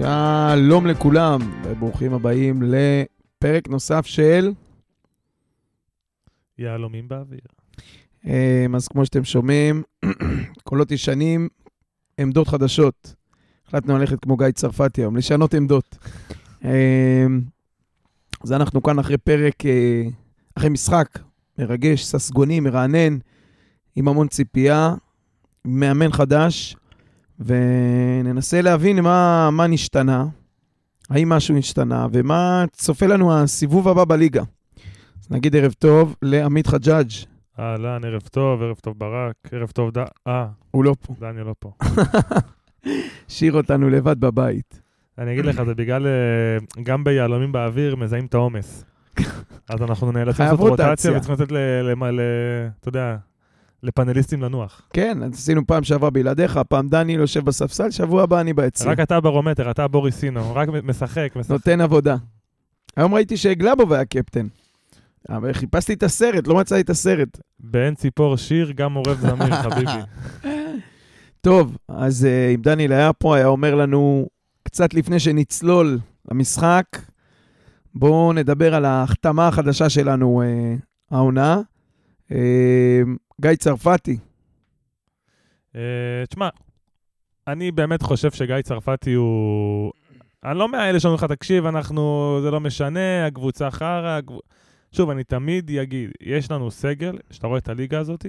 שלום לכולם, וברוכים הבאים לפרק נוסף של... יהלומים באוויר. אמ, אז כמו שאתם שומעים, קולות ישנים, עמדות חדשות. החלטנו ללכת כמו גיא צרפתי היום, לשנות עמדות. אמ, אז אנחנו כאן אחרי פרק, אה, אחרי משחק מרגש, ססגוני, מרענן, עם המון ציפייה, מאמן חדש, וננסה להבין מה, מה נשתנה, האם משהו השתנה, ומה צופה לנו הסיבוב הבא בליגה. אז נגיד ערב טוב לעמית חג'אג', אהלן, ערב טוב, ערב טוב ברק, ערב טוב ד... אה, הוא לא פה. דניאל לא פה. השאיר אותנו לבד בבית. אני אגיד לך, זה בגלל, אה, גם ביהלומים באוויר מזהים את העומס. אז אנחנו נאלצים לעשות רוטציה. וצריכים לתת, ל- אתה יודע, לפאנליסטים לנוח. כן, אז עשינו פעם שעברה בלעדיך, פעם דני יושב בספסל, שבוע הבא אני ביציע. רק אתה ברומטר, אתה בוריסינו, רק משחק, משחק. נותן עבודה. היום ראיתי שגלאבוב היה קפטן. אבל חיפשתי את הסרט, לא מצאתי את הסרט. בעין ציפור שיר, גם עורב זמיר, חביבי. טוב, אז uh, אם דניאל היה פה, היה אומר לנו, קצת לפני שנצלול למשחק, בואו נדבר על ההחתמה החדשה שלנו, uh, העונה. Uh, גיא צרפתי, אה, תשמע, אני באמת חושב שגיא צרפתי הוא... אני לא מאלה שאומרים לך, תקשיב, אנחנו, זה לא משנה, הקבוצה חרא. הקב... שוב, אני תמיד אגיד, יש לנו סגל, שאתה רואה את הליגה הזאת,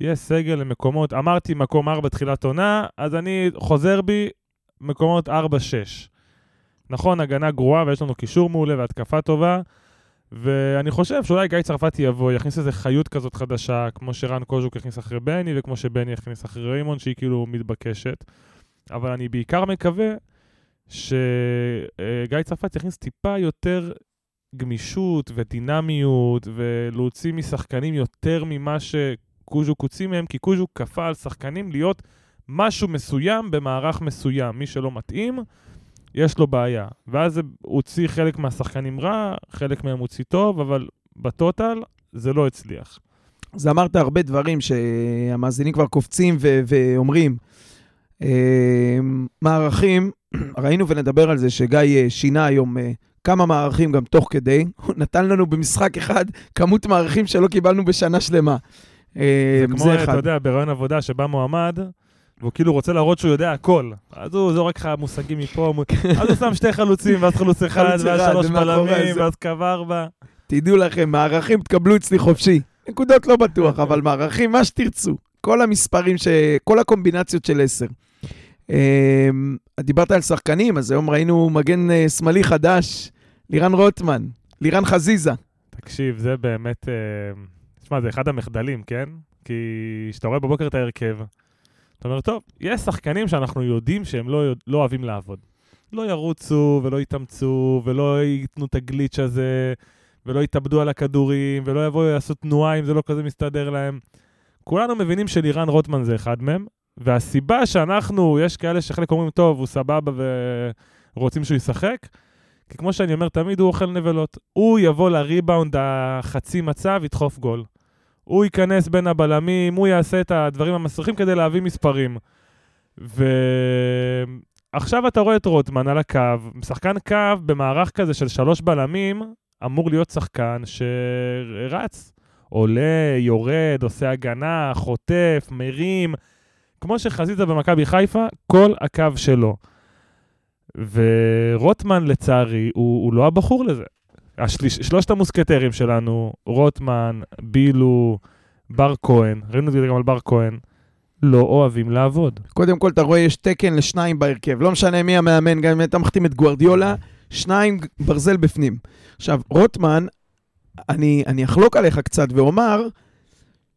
יש סגל למקומות, אמרתי מקום 4 בתחילת עונה, אז אני חוזר בי, מקומות 4-6. נכון, הגנה גרועה ויש לנו קישור מעולה והתקפה טובה, ואני חושב שאולי גיא צרפתי יבוא, יכניס איזה חיות כזאת חדשה, כמו שרן קוז'וק הכניס אחרי בני, וכמו שבני הכניס אחרי ריימון, שהיא כאילו מתבקשת. אבל אני בעיקר מקווה שגיא צרפתי יכניס טיפה יותר גמישות ודינמיות, ולהוציא משחקנים יותר ממה שקוז'וק הוציא מהם, כי קוז'וק כפה על שחקנים להיות משהו מסוים במערך מסוים. מי שלא מתאים, יש לו בעיה. ואז זה הוציא חלק מהשחקנים רע, חלק מהם הוציא טוב, אבל בטוטל זה לא הצליח. אז אמרת הרבה דברים שהמאזינים כבר קופצים ו- ואומרים. אה, מערכים, ראינו ונדבר על זה שגיא אה, שינה היום אה, כמה מערכים גם תוך כדי. הוא נתן לנו במשחק אחד כמות מערכים שלא קיבלנו בשנה שלמה. זה כמו, אתה יודע, ברעיון עבודה שבא מועמד, והוא כאילו רוצה להראות שהוא יודע הכל. אז הוא זורק לך מושגים מפה, מו- אז הוא שם שתי חלוצים, ואז חלוץ אחד, ואז שלוש בלמים, זה. ואז קו ארבע. תדעו לכם, מערכים תקבלו אצלי חופשי. נקודות לא בטוח, אבל מערכים, מה שתרצו. כל המספרים, ש... כל הקומבינציות של עשר. אה, דיברת על שחקנים, אז היום ראינו מגן אה, שמאלי חדש, לירן רוטמן, לירן חזיזה. תקשיב, זה באמת... אה, תשמע, זה אחד המחדלים, כן? כי כשאתה רואה בבוקר את ההרכב, אתה אומר, טוב, יש שחקנים שאנחנו יודעים שהם לא, לא אוהבים לעבוד. לא ירוצו ולא יתאמצו ולא ייתנו את הגליץ' הזה ולא יתאבדו על הכדורים ולא יבואו לעשות תנועה אם זה לא כזה מסתדר להם. כולנו מבינים שלירן רוטמן זה אחד מהם, והסיבה שאנחנו, יש כאלה שחלק אומרים, טוב, הוא סבבה ורוצים שהוא ישחק, כי כמו שאני אומר תמיד, הוא אוכל נבלות. הוא יבוא לריבאונד החצי מצב, ידחוף גול. הוא ייכנס בין הבלמים, הוא יעשה את הדברים המסריחים כדי להביא מספרים. ועכשיו אתה רואה את רוטמן על הקו, שחקן קו במערך כזה של שלוש בלמים, אמור להיות שחקן שרץ, עולה, יורד, עושה הגנה, חוטף, מרים, כמו שחזיזה במכבי חיפה, כל הקו שלו. ורוטמן, לצערי, הוא, הוא לא הבחור לזה. השליש, שלושת המוסקטרים שלנו, רוטמן, בילו, בר כהן, ראינו את זה גם על בר כהן, לא אוהבים לעבוד. קודם כל, אתה רואה, יש תקן לשניים בהרכב. לא משנה מי המאמן, גם אם אתה מחתים את גוארדיולה, שניים ברזל בפנים. עכשיו, רוטמן, אני, אני אחלוק עליך קצת ואומר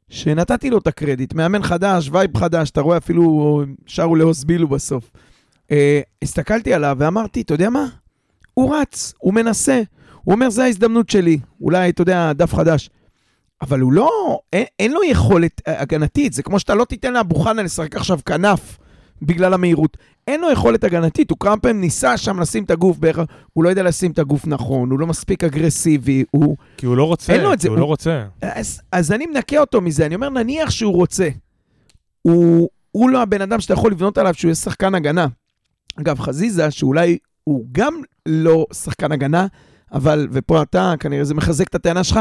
שנתתי לו את הקרדיט. מאמן חדש, vibe חדש, אתה רואה אפילו שרו להוסבילו בסוף. אה, הסתכלתי עליו ואמרתי, אתה יודע מה? הוא רץ, הוא מנסה. הוא אומר, זה ההזדמנות שלי. אולי, אתה יודע, דף חדש. אבל הוא לא, אין, אין לו יכולת הגנתית. זה כמו שאתה לא תיתן לאבו חנה לשחק עכשיו כנף בגלל המהירות. אין לו יכולת הגנתית, הוא כמה פעמים ניסה שם לשים את הגוף בערך, הוא לא יודע לשים את הגוף נכון, הוא לא מספיק אגרסיבי, הוא... כי הוא לא רוצה, כי זה, הוא הוא- לא רוצה. אז, אז אני מנקה אותו מזה, אני אומר, נניח שהוא רוצה. הוא, הוא לא הבן אדם שאתה יכול לבנות עליו שהוא יהיה שחקן הגנה. אגב, חזיזה, שאולי הוא גם לא שחקן הגנה, אבל, ופה אתה, כנראה זה מחזק את הטענה שלך,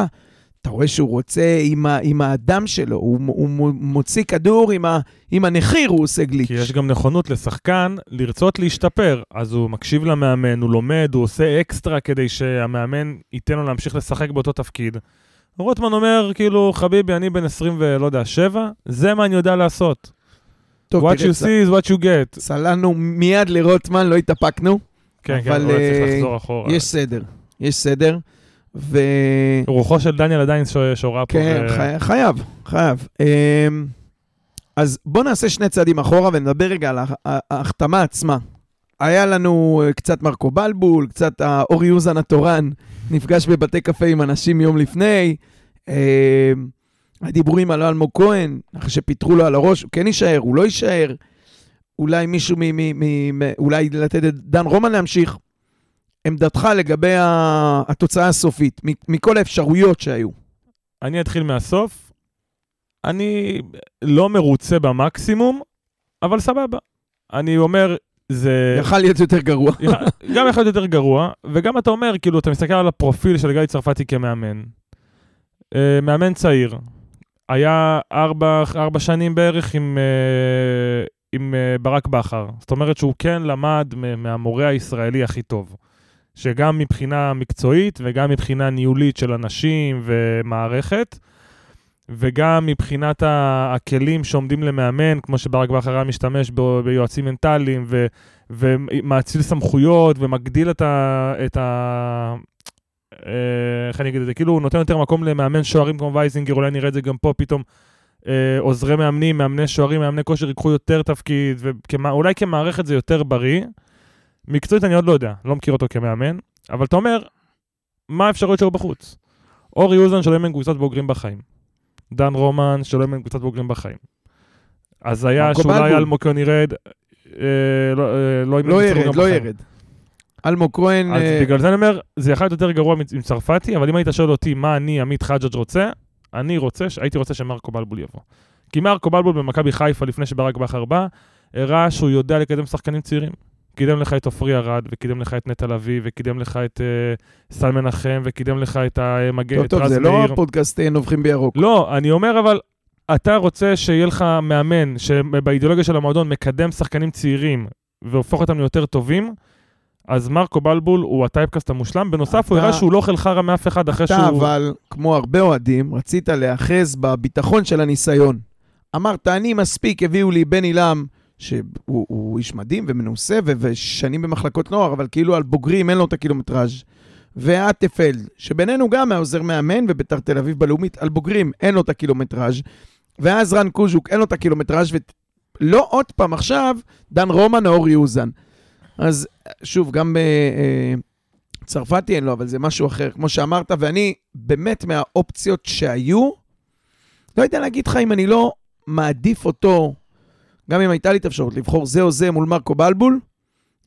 אתה רואה שהוא רוצה עם, ה, עם האדם שלו, הוא, הוא מוציא כדור עם, ה, עם הנחיר, הוא עושה גליץ'. כי יש גם נכונות לשחקן לרצות להשתפר, אז הוא מקשיב למאמן, הוא לומד, הוא עושה אקסטרה כדי שהמאמן ייתן לו להמשיך לשחק באותו תפקיד. רוטמן אומר, כאילו, חביבי, אני בן 20 ולא יודע, 7, זה מה אני יודע לעשות. טוב, what you see is what you get. סללנו מיד לרוטמן, לא התאפקנו. כן, כן, אבל צריך אה, לחזור אחורה. יש סדר, יש סדר. ו... רוחו של דניאל עדיין שורה פה. כן, ו... חי... חייב, חייב. אמ, אז בואו נעשה שני צעדים אחורה ונדבר רגע על ההחתמה עצמה. היה לנו אה, קצת מרקו בלבול, קצת האורי אוזן התורן, נפגש בבתי קפה עם אנשים יום לפני. אמ, הדיבורים על אלמוג כהן, אחרי שפיטרו לו על הראש, הוא כן יישאר, הוא לא יישאר. אולי מישהו מ... מ, מ, מ אולי לתת את דן רומן להמשיך. עמדתך לגבי התוצאה הסופית, מכל האפשרויות שהיו. אני אתחיל מהסוף. אני לא מרוצה במקסימום, אבל סבבה. אני אומר, זה... יכל להיות יותר גרוע. גם יכול להיות יותר גרוע, וגם אתה אומר, כאילו, אתה מסתכל על הפרופיל של גיא צרפתי כמאמן. Uh, מאמן צעיר. היה ארבע, ארבע שנים בערך עם, uh, עם uh, ברק בכר. זאת אומרת שהוא כן למד מהמורה הישראלי הכי טוב. שגם מבחינה מקצועית וגם מבחינה ניהולית של אנשים ומערכת, וגם מבחינת הכלים שעומדים למאמן, כמו שברק בכר היה משתמש ב- ביועצים מנטליים, ו- ומאציל סמכויות ומגדיל את ה... את ה אה, איך אני אגיד את זה? כאילו הוא נותן יותר מקום למאמן שוערים כמו וייזינגר, אולי נראה את זה גם פה פתאום. אה, עוזרי מאמנים, מאמני שוערים, מאמני כושר ייקחו יותר תפקיד, ואולי כמערכת זה יותר בריא. מקצועית אני עוד לא יודע, לא מכיר אותו כמאמן, אבל אתה אומר, מה האפשרויות שלו בחוץ? אורי אוזן שלא יאמן קבוצת בוגרים בחיים. דן רומן שלא יאמן קבוצת בוגרים בחיים. אז היה שאולי אלמוג כהן ירד, אה, לא, אה, לא, לא ירד, לא ירד. אלמוג כהן... אז אה... בגלל זה אני אומר, זה יכול להיות יותר גרוע עם צרפתי, אבל אם היית שואל אותי מה אני, עמית חג'ג' רוצה, אני רוצה, הייתי רוצה שמרקו בלבול יבוא. כי מרקו בלבול במכבי חיפה, לפני שברק בכר בא, הראה שהוא יודע לקדם שחקנים צעירים. קידם לך את עופרי ארד, וקידם לך את נטע לביא, וקידם לך את uh, סל מנחם, וקידם לך את המגן, את רז מאיר. טוב, זה לא הפודקאסט אה, נובחים בירוק. לא, אני אומר אבל, אתה רוצה שיהיה לך מאמן שבאידיאולוגיה של המועדון מקדם שחקנים צעירים והופך אותם ליותר טובים, אז מרקו בלבול הוא הטייפקאסט המושלם. בנוסף, אתה, הוא הראה שהוא לא אוכל חרא מאף אחד אחרי אתה שהוא... אתה אבל, כמו הרבה אוהדים, רצית להיאחז בביטחון של הניסיון. אמרת, אני מספיק, הביאו לי בן עילם. שהוא איש מדהים ומנוסה ו- ושנים במחלקות נוער, אבל כאילו על בוגרים אין לו את הקילומטראז'. ואטפלד, שבינינו גם מהעוזר מאמן וביתר תל אביב בלאומית, על בוגרים אין לו את הקילומטראז'. ואז רן קוז'וק אין לו את הקילומטראז' ולא עוד פעם עכשיו דן רומן או אורי אוזן. אז שוב, גם בצרפתי אה, אין לו, אבל זה משהו אחר, כמו שאמרת, ואני באמת מהאופציות שהיו, לא יודע להגיד לך אם אני לא מעדיף אותו גם אם הייתה לי את האפשרות לבחור זה או זה מול מרקו בלבול,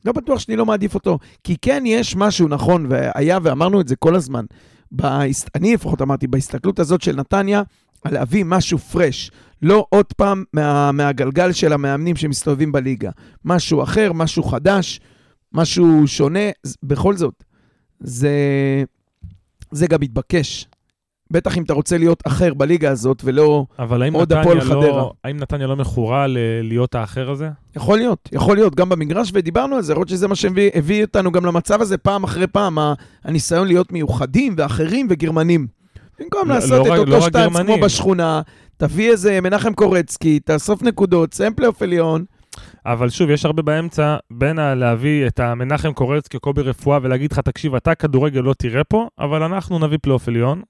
לא בטוח שאני לא מעדיף אותו. כי כן יש משהו נכון, והיה, ואמרנו את זה כל הזמן, בהסת... אני לפחות אמרתי, בהסתכלות הזאת של נתניה, על להביא משהו פרש. לא עוד פעם מה, מהגלגל של המאמנים שמסתובבים בליגה. משהו אחר, משהו חדש, משהו שונה, בכל זאת, זה, זה גם מתבקש. בטח אם אתה רוצה להיות אחר בליגה הזאת, ולא עוד הפועל לא, חדרה. האם נתניה לא מכורה להיות האחר הזה? יכול להיות, יכול להיות, גם במגרש, ודיברנו על זה, יכול להיות שזה מה שהביא אותנו גם למצב הזה פעם אחרי פעם, הניסיון להיות מיוחדים ואחרים וגרמנים. במקום לא, לעשות לא את רק, אותו לא שטאנץ כמו בשכונה, תביא איזה מנחם קורצקי, תאסוף נקודות, סיים פלייאוף עליון. אבל שוב, יש הרבה באמצע בין להביא את המנחם קורצקי, קובי רפואה, ולהגיד לך, תקשיב, אתה כדורגל לא תראה פה, אבל אנחנו נביא פלייאוף עליון,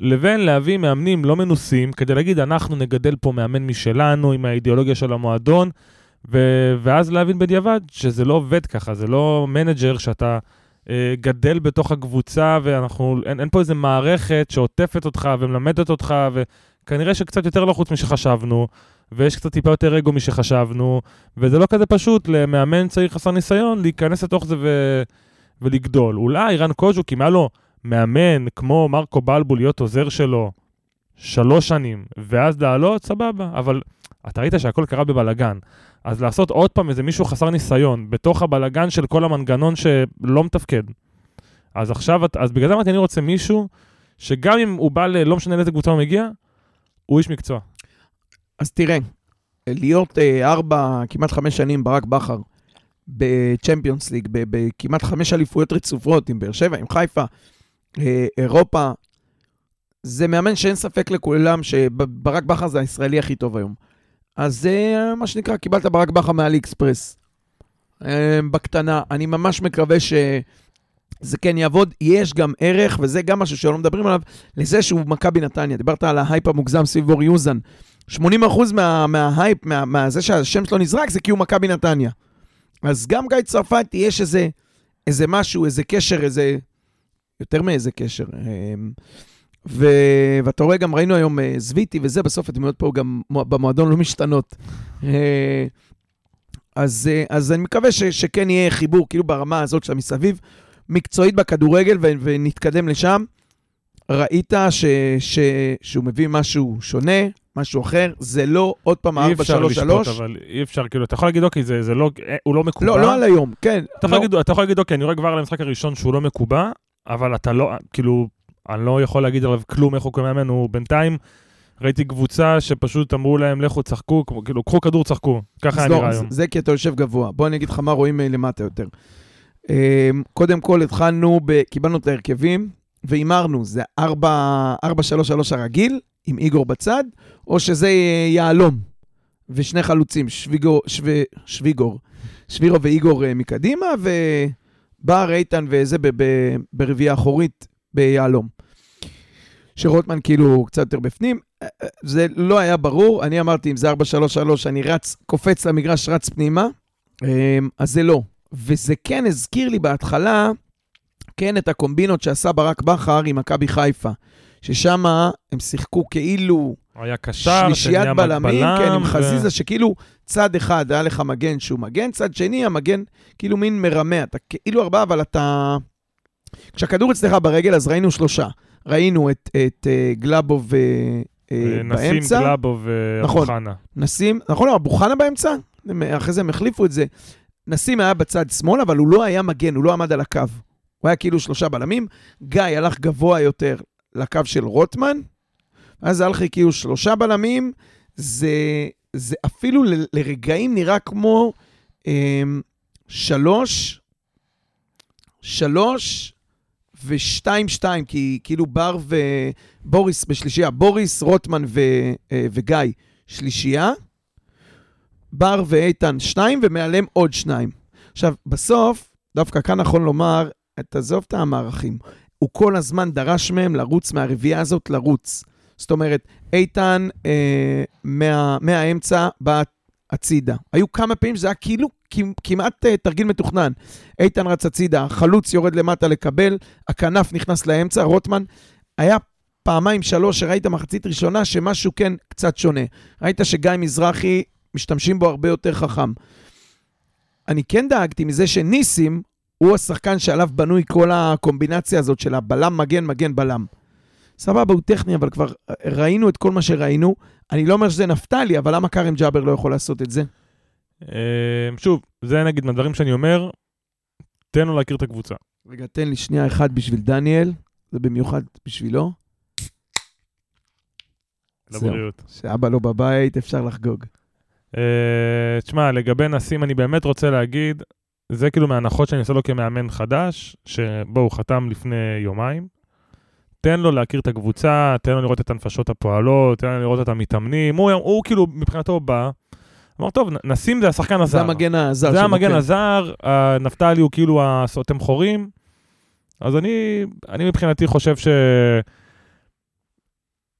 לבין להביא מאמנים לא מנוסים, כדי להגיד, אנחנו נגדל פה מאמן משלנו, עם האידיאולוגיה של המועדון, ו- ואז להבין בדיעבד שזה לא עובד ככה, זה לא מנג'ר שאתה אה, גדל בתוך הקבוצה, ואנחנו, אין, אין פה איזה מערכת שעוטפת אותך ומלמדת אותך, וכנראה שקצת יותר לחוץ משחשבנו, ויש קצת טיפה יותר אגו משחשבנו, וזה לא כזה פשוט למאמן צעיר חסר ניסיון להיכנס לתוך זה ו- ולגדול. אולי רן קוז'וק, אם היה לו... מאמן כמו מרקו בלבול להיות עוזר שלו שלוש שנים, ואז לעלות, סבבה. אבל אתה ראית שהכל קרה בבלגן. אז לעשות עוד פעם איזה מישהו חסר ניסיון, בתוך הבלגן של כל המנגנון שלא מתפקד. אז עכשיו, אז בגלל זה אמרתי, אני רוצה מישהו שגם אם הוא בא ל... לא משנה לאיזה קבוצה הוא מגיע, הוא איש מקצוע. אז תראה, להיות אה, ארבע, כמעט חמש שנים ברק בכר בצ'מפיונס ליג, בכמעט חמש אליפויות רצופות עם באר שבע, עם חיפה, אירופה, זה מאמן שאין ספק לכולם שברק בכר זה הישראלי הכי טוב היום. אז זה מה שנקרא, קיבלת ברק בכר מ AliExpress. אה, בקטנה, אני ממש מקווה שזה כן יעבוד. יש גם ערך, וזה גם משהו שלא מדברים עליו, לזה שהוא מכבי נתניה. דיברת על ההייפ המוגזם סביב אורי אוזן. 80% מה, מההייפ, מה, מה, זה שהשם שלו נזרק, זה כי הוא מכבי נתניה. אז גם גיא צרפתי, יש איזה, איזה משהו, איזה קשר, איזה... יותר מאיזה קשר. אמ, ו... ואתה רואה, גם ראינו היום אה, זוויטי וזה, בסוף הדמויות פה גם מו- במועדון לא משתנות. אה, אז, אה, אז אני מקווה ש, שכן יהיה חיבור, כאילו ברמה הזאת של המסביב, מקצועית בכדורגל, ו, ונתקדם לשם. ראית ש, ש, שהוא מביא משהו שונה, משהו אחר, זה לא עוד פעם אי אפשר לשפוט, 4-3-3. אבל אי אפשר, כאילו, אתה יכול להגיד, אוקיי, זה, זה לא, הוא לא מקובע. לא, לא על היום, כן. אתה יכול, לא, להגיד, אתה יכול להגיד, אוקיי, אני רואה כבר על המשחק הראשון שהוא לא מקובע, אבל אתה לא, כאילו, אני לא יכול להגיד עליו כלום איך הוא כמאמן, הוא בינתיים, ראיתי קבוצה שפשוט אמרו להם, לכו תשחקו, כמו- כאילו, קחו כדור, צחקו. ככה היה לא, נראה היום. זה כי אתה יושב גבוה. בוא אני אגיד לך מה רואים אה, למטה יותר. אה, קודם כל התחלנו, ב... קיבלנו את ההרכבים, והימרנו, זה 4-3-3 הרגיל, עם איגור בצד, או שזה יהלום, ושני חלוצים, שוויגור, שו... שוויגור, שבירו ואיגור אה, מקדימה, ובר, איתן וזה. ברביעייה אחורית ביהלום. שרוטמן כאילו קצת יותר בפנים. אה, אה, זה לא היה ברור, אני אמרתי, אם זה 4-3-3, אני רץ, קופץ למגרש, רץ פנימה, אה, אז זה לא. וזה כן הזכיר לי בהתחלה, כן, את הקומבינות שעשה ברק בכר עם מכבי חיפה, ששם הם שיחקו כאילו היה קשר, שלישיית בלמים, כן, עם ו- חזיזה, שכאילו צד אחד היה לך מגן שהוא מגן, צד שני המגן כאילו מין מרמה, אתה כאילו ארבעה, אבל אתה... כשהכדור אצלך ברגל, אז ראינו שלושה. ראינו את, את uh, גלאבו ו... אה, נשים באמצע. גלאבו נכון. ואוחנה. נשים, נכון, לא, אבו חנה באמצע? אחרי זה הם החליפו את זה. נשים היה בצד שמאל, אבל הוא לא היה מגן, הוא לא עמד על הקו. הוא היה כאילו שלושה בלמים. גיא הלך גבוה יותר לקו של רוטמן, אז היה לך כאילו שלושה בלמים. זה, זה אפילו ל- לרגעים נראה כמו אמ, שלוש, שלוש ושתיים שתיים, כי כאילו בר ובוריס בשלישייה, בוריס, רוטמן ו, אה, וגיא שלישייה, בר ואיתן שניים, ומעליהם עוד שניים. עכשיו, בסוף, דווקא כאן נכון לומר, תעזוב את המערכים. הוא כל הזמן דרש מהם לרוץ מהרביעייה הזאת, לרוץ. זאת אומרת, איתן אה, מה, מהאמצע בא הצידה. היו כמה פעמים שזה היה כאילו כמ- כמעט אה, תרגיל מתוכנן. איתן רץ הצידה, החלוץ יורד למטה לקבל, הכנף נכנס לאמצע, רוטמן. היה פעמיים, שלוש, שראית מחצית ראשונה שמשהו כן קצת שונה. ראית שגיא מזרחי, משתמשים בו הרבה יותר חכם. אני כן דאגתי מזה שניסים הוא השחקן שעליו בנוי כל הקומבינציה הזאת של הבלם, מגן, מגן, בלם. סבבה, הוא טכני, אבל כבר ראינו את כל מה שראינו. אני לא אומר שזה נפתלי, אבל למה כרם ג'אבר לא יכול לעשות את זה? אה, שוב, זה נגיד מהדברים שאני אומר, תן לו להכיר את הקבוצה. רגע, תן לי שנייה אחת בשביל דניאל, זה במיוחד בשבילו. לבריאות. שאבא לא בבית, אפשר לחגוג. אה, תשמע, לגבי נסים, אני באמת רוצה להגיד, זה כאילו מההנחות שאני עושה לו כמאמן חדש, שבו הוא חתם לפני יומיים. תן לו להכיר את הקבוצה, תן לו לראות את הנפשות הפועלות, תן לו לראות את המתאמנים. הוא, הוא כאילו, מבחינתו בא, אמר, טוב, נסים זה השחקן הזר. זה המגן הזר זה המגן כן. הזר, נפתלי הוא כאילו הסותם חורים. אז אני, אני מבחינתי חושב ש...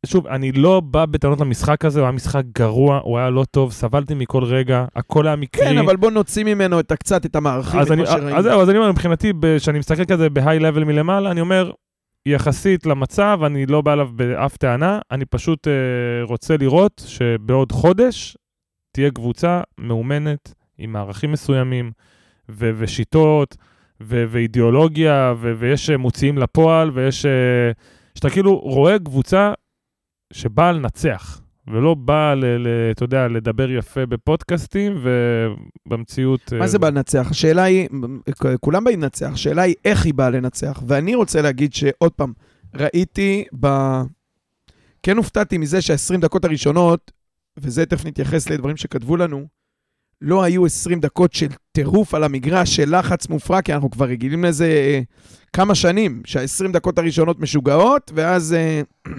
שוב, אני לא בא בטענות למשחק הזה, הוא היה משחק גרוע, הוא היה לא טוב, סבלתי מכל רגע, הכל היה מקרי. כן, אבל בוא נוציא ממנו את קצת את המערכים, את מה שראינו. אז זהו, אז אני אומר, מבחינתי, כשאני מסתכל כזה בהיי לבל מלמעלה, אני אומר, יחסית למצב, אני לא בא אליו באף טענה, אני פשוט אה, רוצה לראות שבעוד חודש תהיה קבוצה מאומנת, עם מערכים מסוימים, ו- ושיטות, ו- ואידיאולוגיה, ו- ויש אה, מוציאים לפועל, ויש... אה, שאתה כאילו רואה קבוצה שבאה לנצח. ולא בא, ל, ל, אתה יודע, לדבר יפה בפודקאסטים, ובמציאות... מה זה בא לנצח? השאלה היא, כולם באים לנצח, השאלה היא איך היא באה לנצח. ואני רוצה להגיד שעוד פעם, ראיתי ב... כן הופתעתי מזה שה-20 דקות הראשונות, וזה תכף נתייחס לדברים שכתבו לנו, לא היו 20 דקות של טירוף על המגרש, של לחץ מופרע, כי אנחנו כבר רגילים לזה אה, כמה שנים, שה-20 דקות הראשונות משוגעות, ואז אה,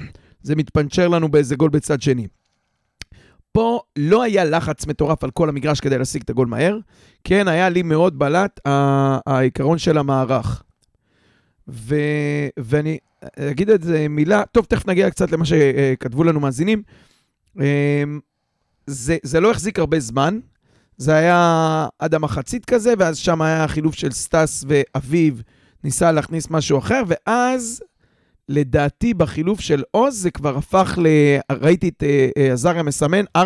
זה מתפנצ'ר לנו באיזה גול בצד שני. פה לא היה לחץ מטורף על כל המגרש כדי להשיג את הגול מהר. כן, היה לי מאוד בלט העיקרון של המערך. ו, ואני אגיד את זה מילה, טוב, תכף נגיע קצת למה שכתבו לנו מאזינים. אה, זה, זה לא החזיק הרבה זמן, זה היה עד המחצית כזה, ואז שם היה חילוף של סטס ואביב, ניסה להכניס משהו אחר, ואז לדעתי בחילוף של עוז זה כבר הפך ל... ראיתי את אה, אה, עזריה מסמן 4-3-3.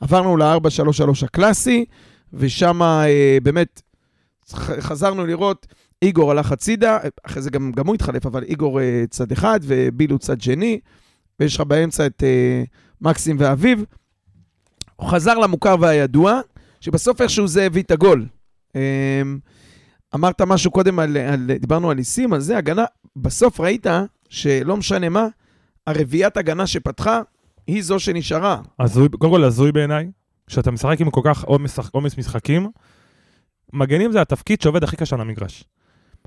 עברנו ל-4-3-3 הקלאסי, ושם אה, באמת חזרנו לראות, איגור הלך הצידה, אחרי זה גם, גם הוא התחלף, אבל איגור צד אחד ובילו צד שני, ויש לך באמצע את מקסים ואביב. הוא חזר למוכר והידוע, שבסוף איכשהו זה הביא את הגול. אמ, אמרת משהו קודם, על, על, דיברנו על ניסים, על זה, הגנה, בסוף ראית שלא משנה מה, הרביעיית הגנה שפתחה, היא זו שנשארה. הזוי, קודם כל הזוי בעיניי, שאתה משחק עם כל כך עומס משחקים, מגנים זה התפקיד שעובד הכי קשה על המגרש.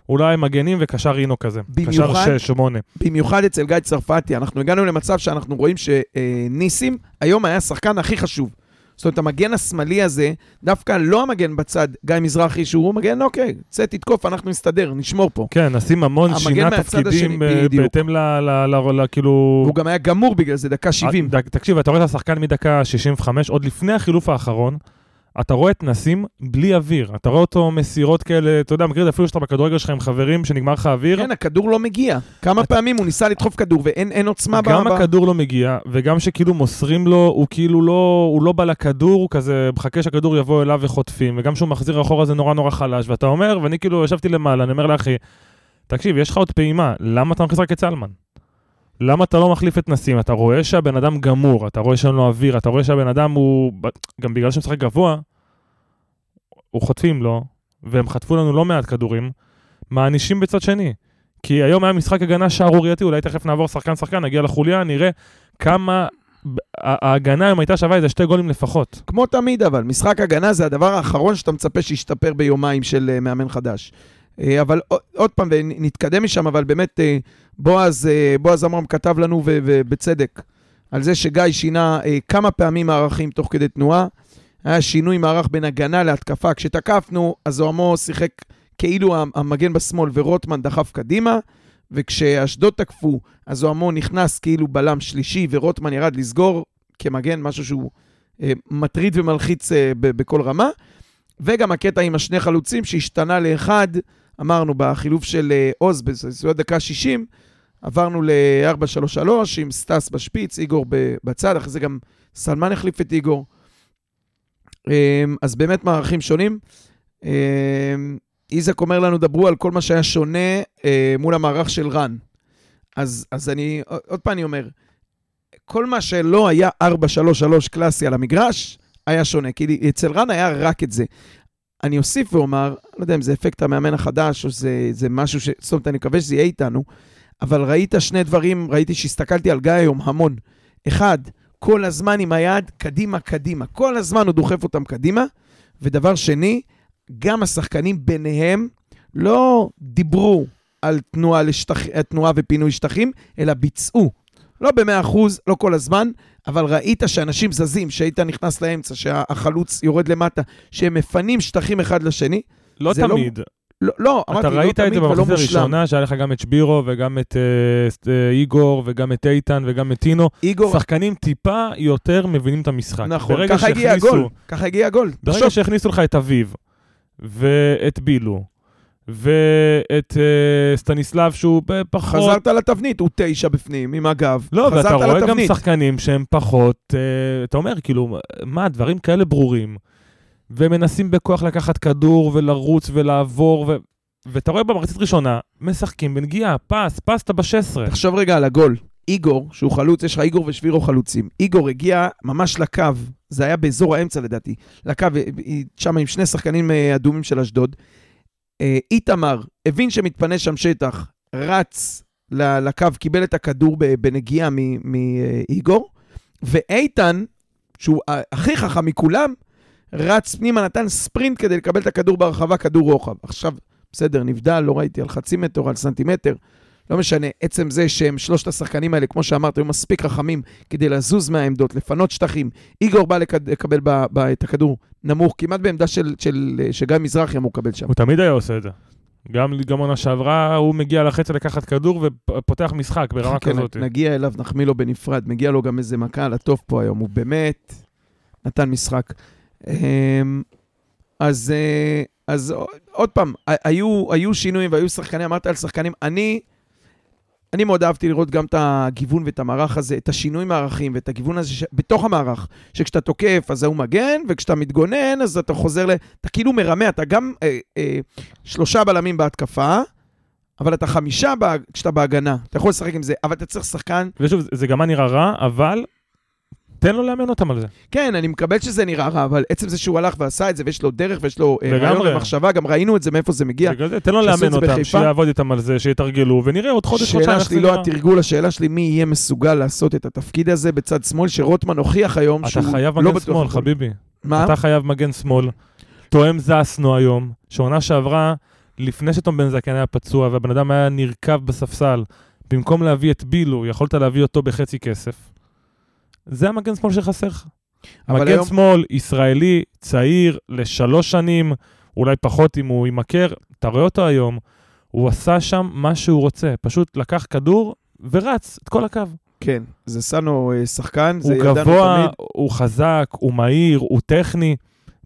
אולי מגנים וקשר רינו כזה. במיוחד, קשר 6, 8. במיוחד אצל גיא צרפתי, אנחנו הגענו למצב שאנחנו רואים שניסים היום היה השחקן הכי חשוב. זאת אומרת, המגן השמאלי הזה, דווקא לא המגן בצד, גיא מזרחי, שהוא מגן, אוקיי, צא, תתקוף, אנחנו נסתדר, נשמור פה. כן, נשים המון שינה תפקידים בהתאם ל... כאילו... הוא גם היה גמור בגלל זה, דקה 70. אה, תקשיב, אתה רואה את השחקן מדקה 65, עוד לפני החילוף האחרון, אתה רואה את נסים בלי אוויר. אתה רואה אותו מסירות כאלה, אתה יודע, מכיר את זה אפילו שאתה בכדורגל שלך עם חברים, שנגמר לך אוויר. כן, הכדור לא מגיע. כמה את... פעמים הוא ניסה לדחוף כדור ואין עוצמה גם ב... הכדור לא מגיע, וגם שכאילו מוסרים לו, הוא כאילו לא, הוא לא בא לכדור, הוא כזה מחכה שהכדור יבוא אליו וחוטפים, וגם כשהוא מחזיר אחורה זה נורא נורא חלש, ואתה אומר, ואני כאילו ישבתי למעלה, אני אומר לאחי, תקשיב, יש לך עוד פעימה, למה אתה מכניס רק את סלמן? למה אתה לא מחליף את נסים? אתה רואה שהבן אדם גמור, אתה רואה שאין לו אוויר, אתה רואה שהבן אדם הוא, גם בגלל שהוא משחק גבוה, הוא חוטפים לו, והם חטפו לנו לא מעט כדורים, מענישים בצד שני. כי היום היה משחק הגנה שערורייתי, אולי תכף נעבור שחקן-שחקן, נגיע לחוליה, נראה כמה ההגנה היום הייתה שווה איזה שתי גולים לפחות. כמו תמיד אבל, משחק הגנה זה הדבר האחרון שאתה מצפה שישתפר ביומיים של uh, מאמן חדש. Uh, אבל עוד פעם, ונתקדם משם, אבל באמת uh, בועז, uh, בועז עמרם כתב לנו, ובצדק, על זה שגיא שינה uh, כמה פעמים מערכים תוך כדי תנועה. היה שינוי מערך בין הגנה להתקפה. כשתקפנו, אז זוהמו שיחק כאילו המגן בשמאל ורוטמן דחף קדימה, וכשאשדוד תקפו, אז זוהמו נכנס כאילו בלם שלישי ורוטמן ירד לסגור כמגן, משהו שהוא אה, מטריד ומלחיץ אה, בכל רמה. וגם הקטע עם השני חלוצים שהשתנה לאחד, אמרנו, בחילוף של אה, עוז בסביבות דקה 60, עברנו ל-4-3-3 עם סטס בשפיץ, איגור בצד, אחרי זה גם סלמן החליף את איגור. אמ, אז באמת מערכים שונים. אמ, איזק אומר לנו, דברו על כל מה שהיה שונה אה, מול המערך של רן. אז, אז אני, עוד פעם אני אומר, כל מה שלא היה 4-3-3 קלאסי על המגרש, היה שונה. כי אצל רן היה רק את זה. אני אוסיף ואומר, לא יודע אם זה אפקט המאמן החדש, או זה, זה משהו ש... זאת אומרת, אני מקווה שזה יהיה איתנו, אבל ראית שני דברים, ראיתי שהסתכלתי על גיא היום המון. אחד, כל הזמן עם היד קדימה, קדימה. כל הזמן הוא דוחף אותם קדימה. ודבר שני, גם השחקנים ביניהם לא דיברו על תנועה, לשטח, תנועה ופינוי שטחים, אלא ביצעו. לא במאה אחוז, לא כל הזמן, אבל ראית שאנשים זזים, שהיית נכנס לאמצע, שהחלוץ יורד למטה, שהם מפנים שטחים אחד לשני. לא, לא תמיד. לא... לא, לא אמרתי, לא תמיד ולא מושלם. אתה ראית את זה במחצית הראשונה, שהיה לך גם את שבירו וגם את uh, איגור וגם את איתן וגם את טינו. איגור... שחקנים טיפה יותר מבינים את המשחק. נכון, ככה הגיע הגול. ככה הגיע הגול. ברגע. שהכניסו לך את אביב ואת בילו ואת uh, סטניסלב שהוא פחות... חזרת לתבנית, הוא תשע בפנים, עם הגב. לא, ואתה רואה לתבנית. גם שחקנים שהם פחות, uh, אתה אומר, כאילו, מה, דברים כאלה ברורים. ומנסים בכוח לקחת כדור ולרוץ ולעבור, ו... ואתה רואה במחצית ראשונה, משחקים בנגיעה, פס, פסת ב-16. תחשוב רגע על הגול. איגור, שהוא חלוץ, יש לך איגור ושבירו חלוצים. איגור הגיע ממש לקו, זה היה באזור האמצע לדעתי, לקו, שם עם שני שחקנים אה, אדומים של אשדוד. אה, איתמר הבין שמתפנה שם שטח, רץ לקו, קיבל את הכדור בנגיעה מאיגור, ואיתן, שהוא הכי חכם מכולם, רץ פנימה, נתן ספרינט כדי לקבל את הכדור ברחבה, כדור רוחב. עכשיו, בסדר, נבדל, לא ראיתי על חצי מטר על סנטימטר. לא משנה, עצם זה שהם שלושת השחקנים האלה, כמו שאמרת, היו מספיק חכמים כדי לזוז מהעמדות, לפנות שטחים. איגור בא לקד... לקבל ב... ב... את הכדור נמוך, כמעט בעמדה של, של... שגיא מזרחי אמור לקבל שם. הוא תמיד היה עושה את זה. גם גם עונה שעברה, הוא מגיע לחצי לקחת כדור ופותח משחק ברמה כן, כזאת. נגיע אליו, נחמיא לו בנפרד. מגיע לו גם איזה מכה על הטוב פה היום. הוא באמת נתן משחק. אמ, אז, אה, אז עוד פעם, היו, היו שינויים והיו שחקנים, אמרת על שחקנים, אני... אני מאוד אהבתי לראות גם את הגיוון ואת המערך הזה, את השינוי מערכים ואת הגיוון הזה ש... בתוך המערך, שכשאתה תוקף אז ההוא מגן, וכשאתה מתגונן אז אתה חוזר ל... אתה כאילו מרמה, אתה גם אה, אה, שלושה בלמים בהתקפה, אבל אתה חמישה בה... כשאתה בהגנה. אתה יכול לשחק עם זה, אבל אתה צריך שחקן... ושוב, זה גם נראה רע, אבל תן לו לאמן אותם על זה. כן, אני מקבל שזה נראה רע, אבל עצם זה שהוא הלך ועשה את זה, ויש לו דרך ויש לו אה, רעיון ומחשבה, גם ראינו את זה, מאיפה זה מגיע. בגלל זה, תן לו לאמן אותם, שיעבוד איתם על זה, שיתרגלו, ונראה עוד חודש, חודשיים. שאלה שלי לא התרגול, השאלה שלי מי יהיה מסוגל לעשות את התפקיד הזה בצד שמאל, שרוטמן הוכיח היום שהוא לא בטוח. אתה חייב מגן שמאל, חביבי. מה? אתה חייב מגן שמאל. תואם זסנו היום, שעונה שעברה, לפני שתום בן זקן היה פצוע, והבן אדם היה נרקב בספסל, במקום להביא את בילו, יכולת להביא אותו בחצי כסף. זה המגן שמאל שחסר לך. מגן היום... שמאל, ישראלי, צעיר, לשלוש שנים, אולי פחות אם הוא יימכר, אתה רואה אותו היום, הוא עשה שם מה שהוא רוצה, פשוט לקח כדור ורץ את כל הקו. כן, זה סאנו אה, שחקן, זה ידענו תמיד. הוא גבוה, הוא חזק, הוא מהיר, הוא טכני.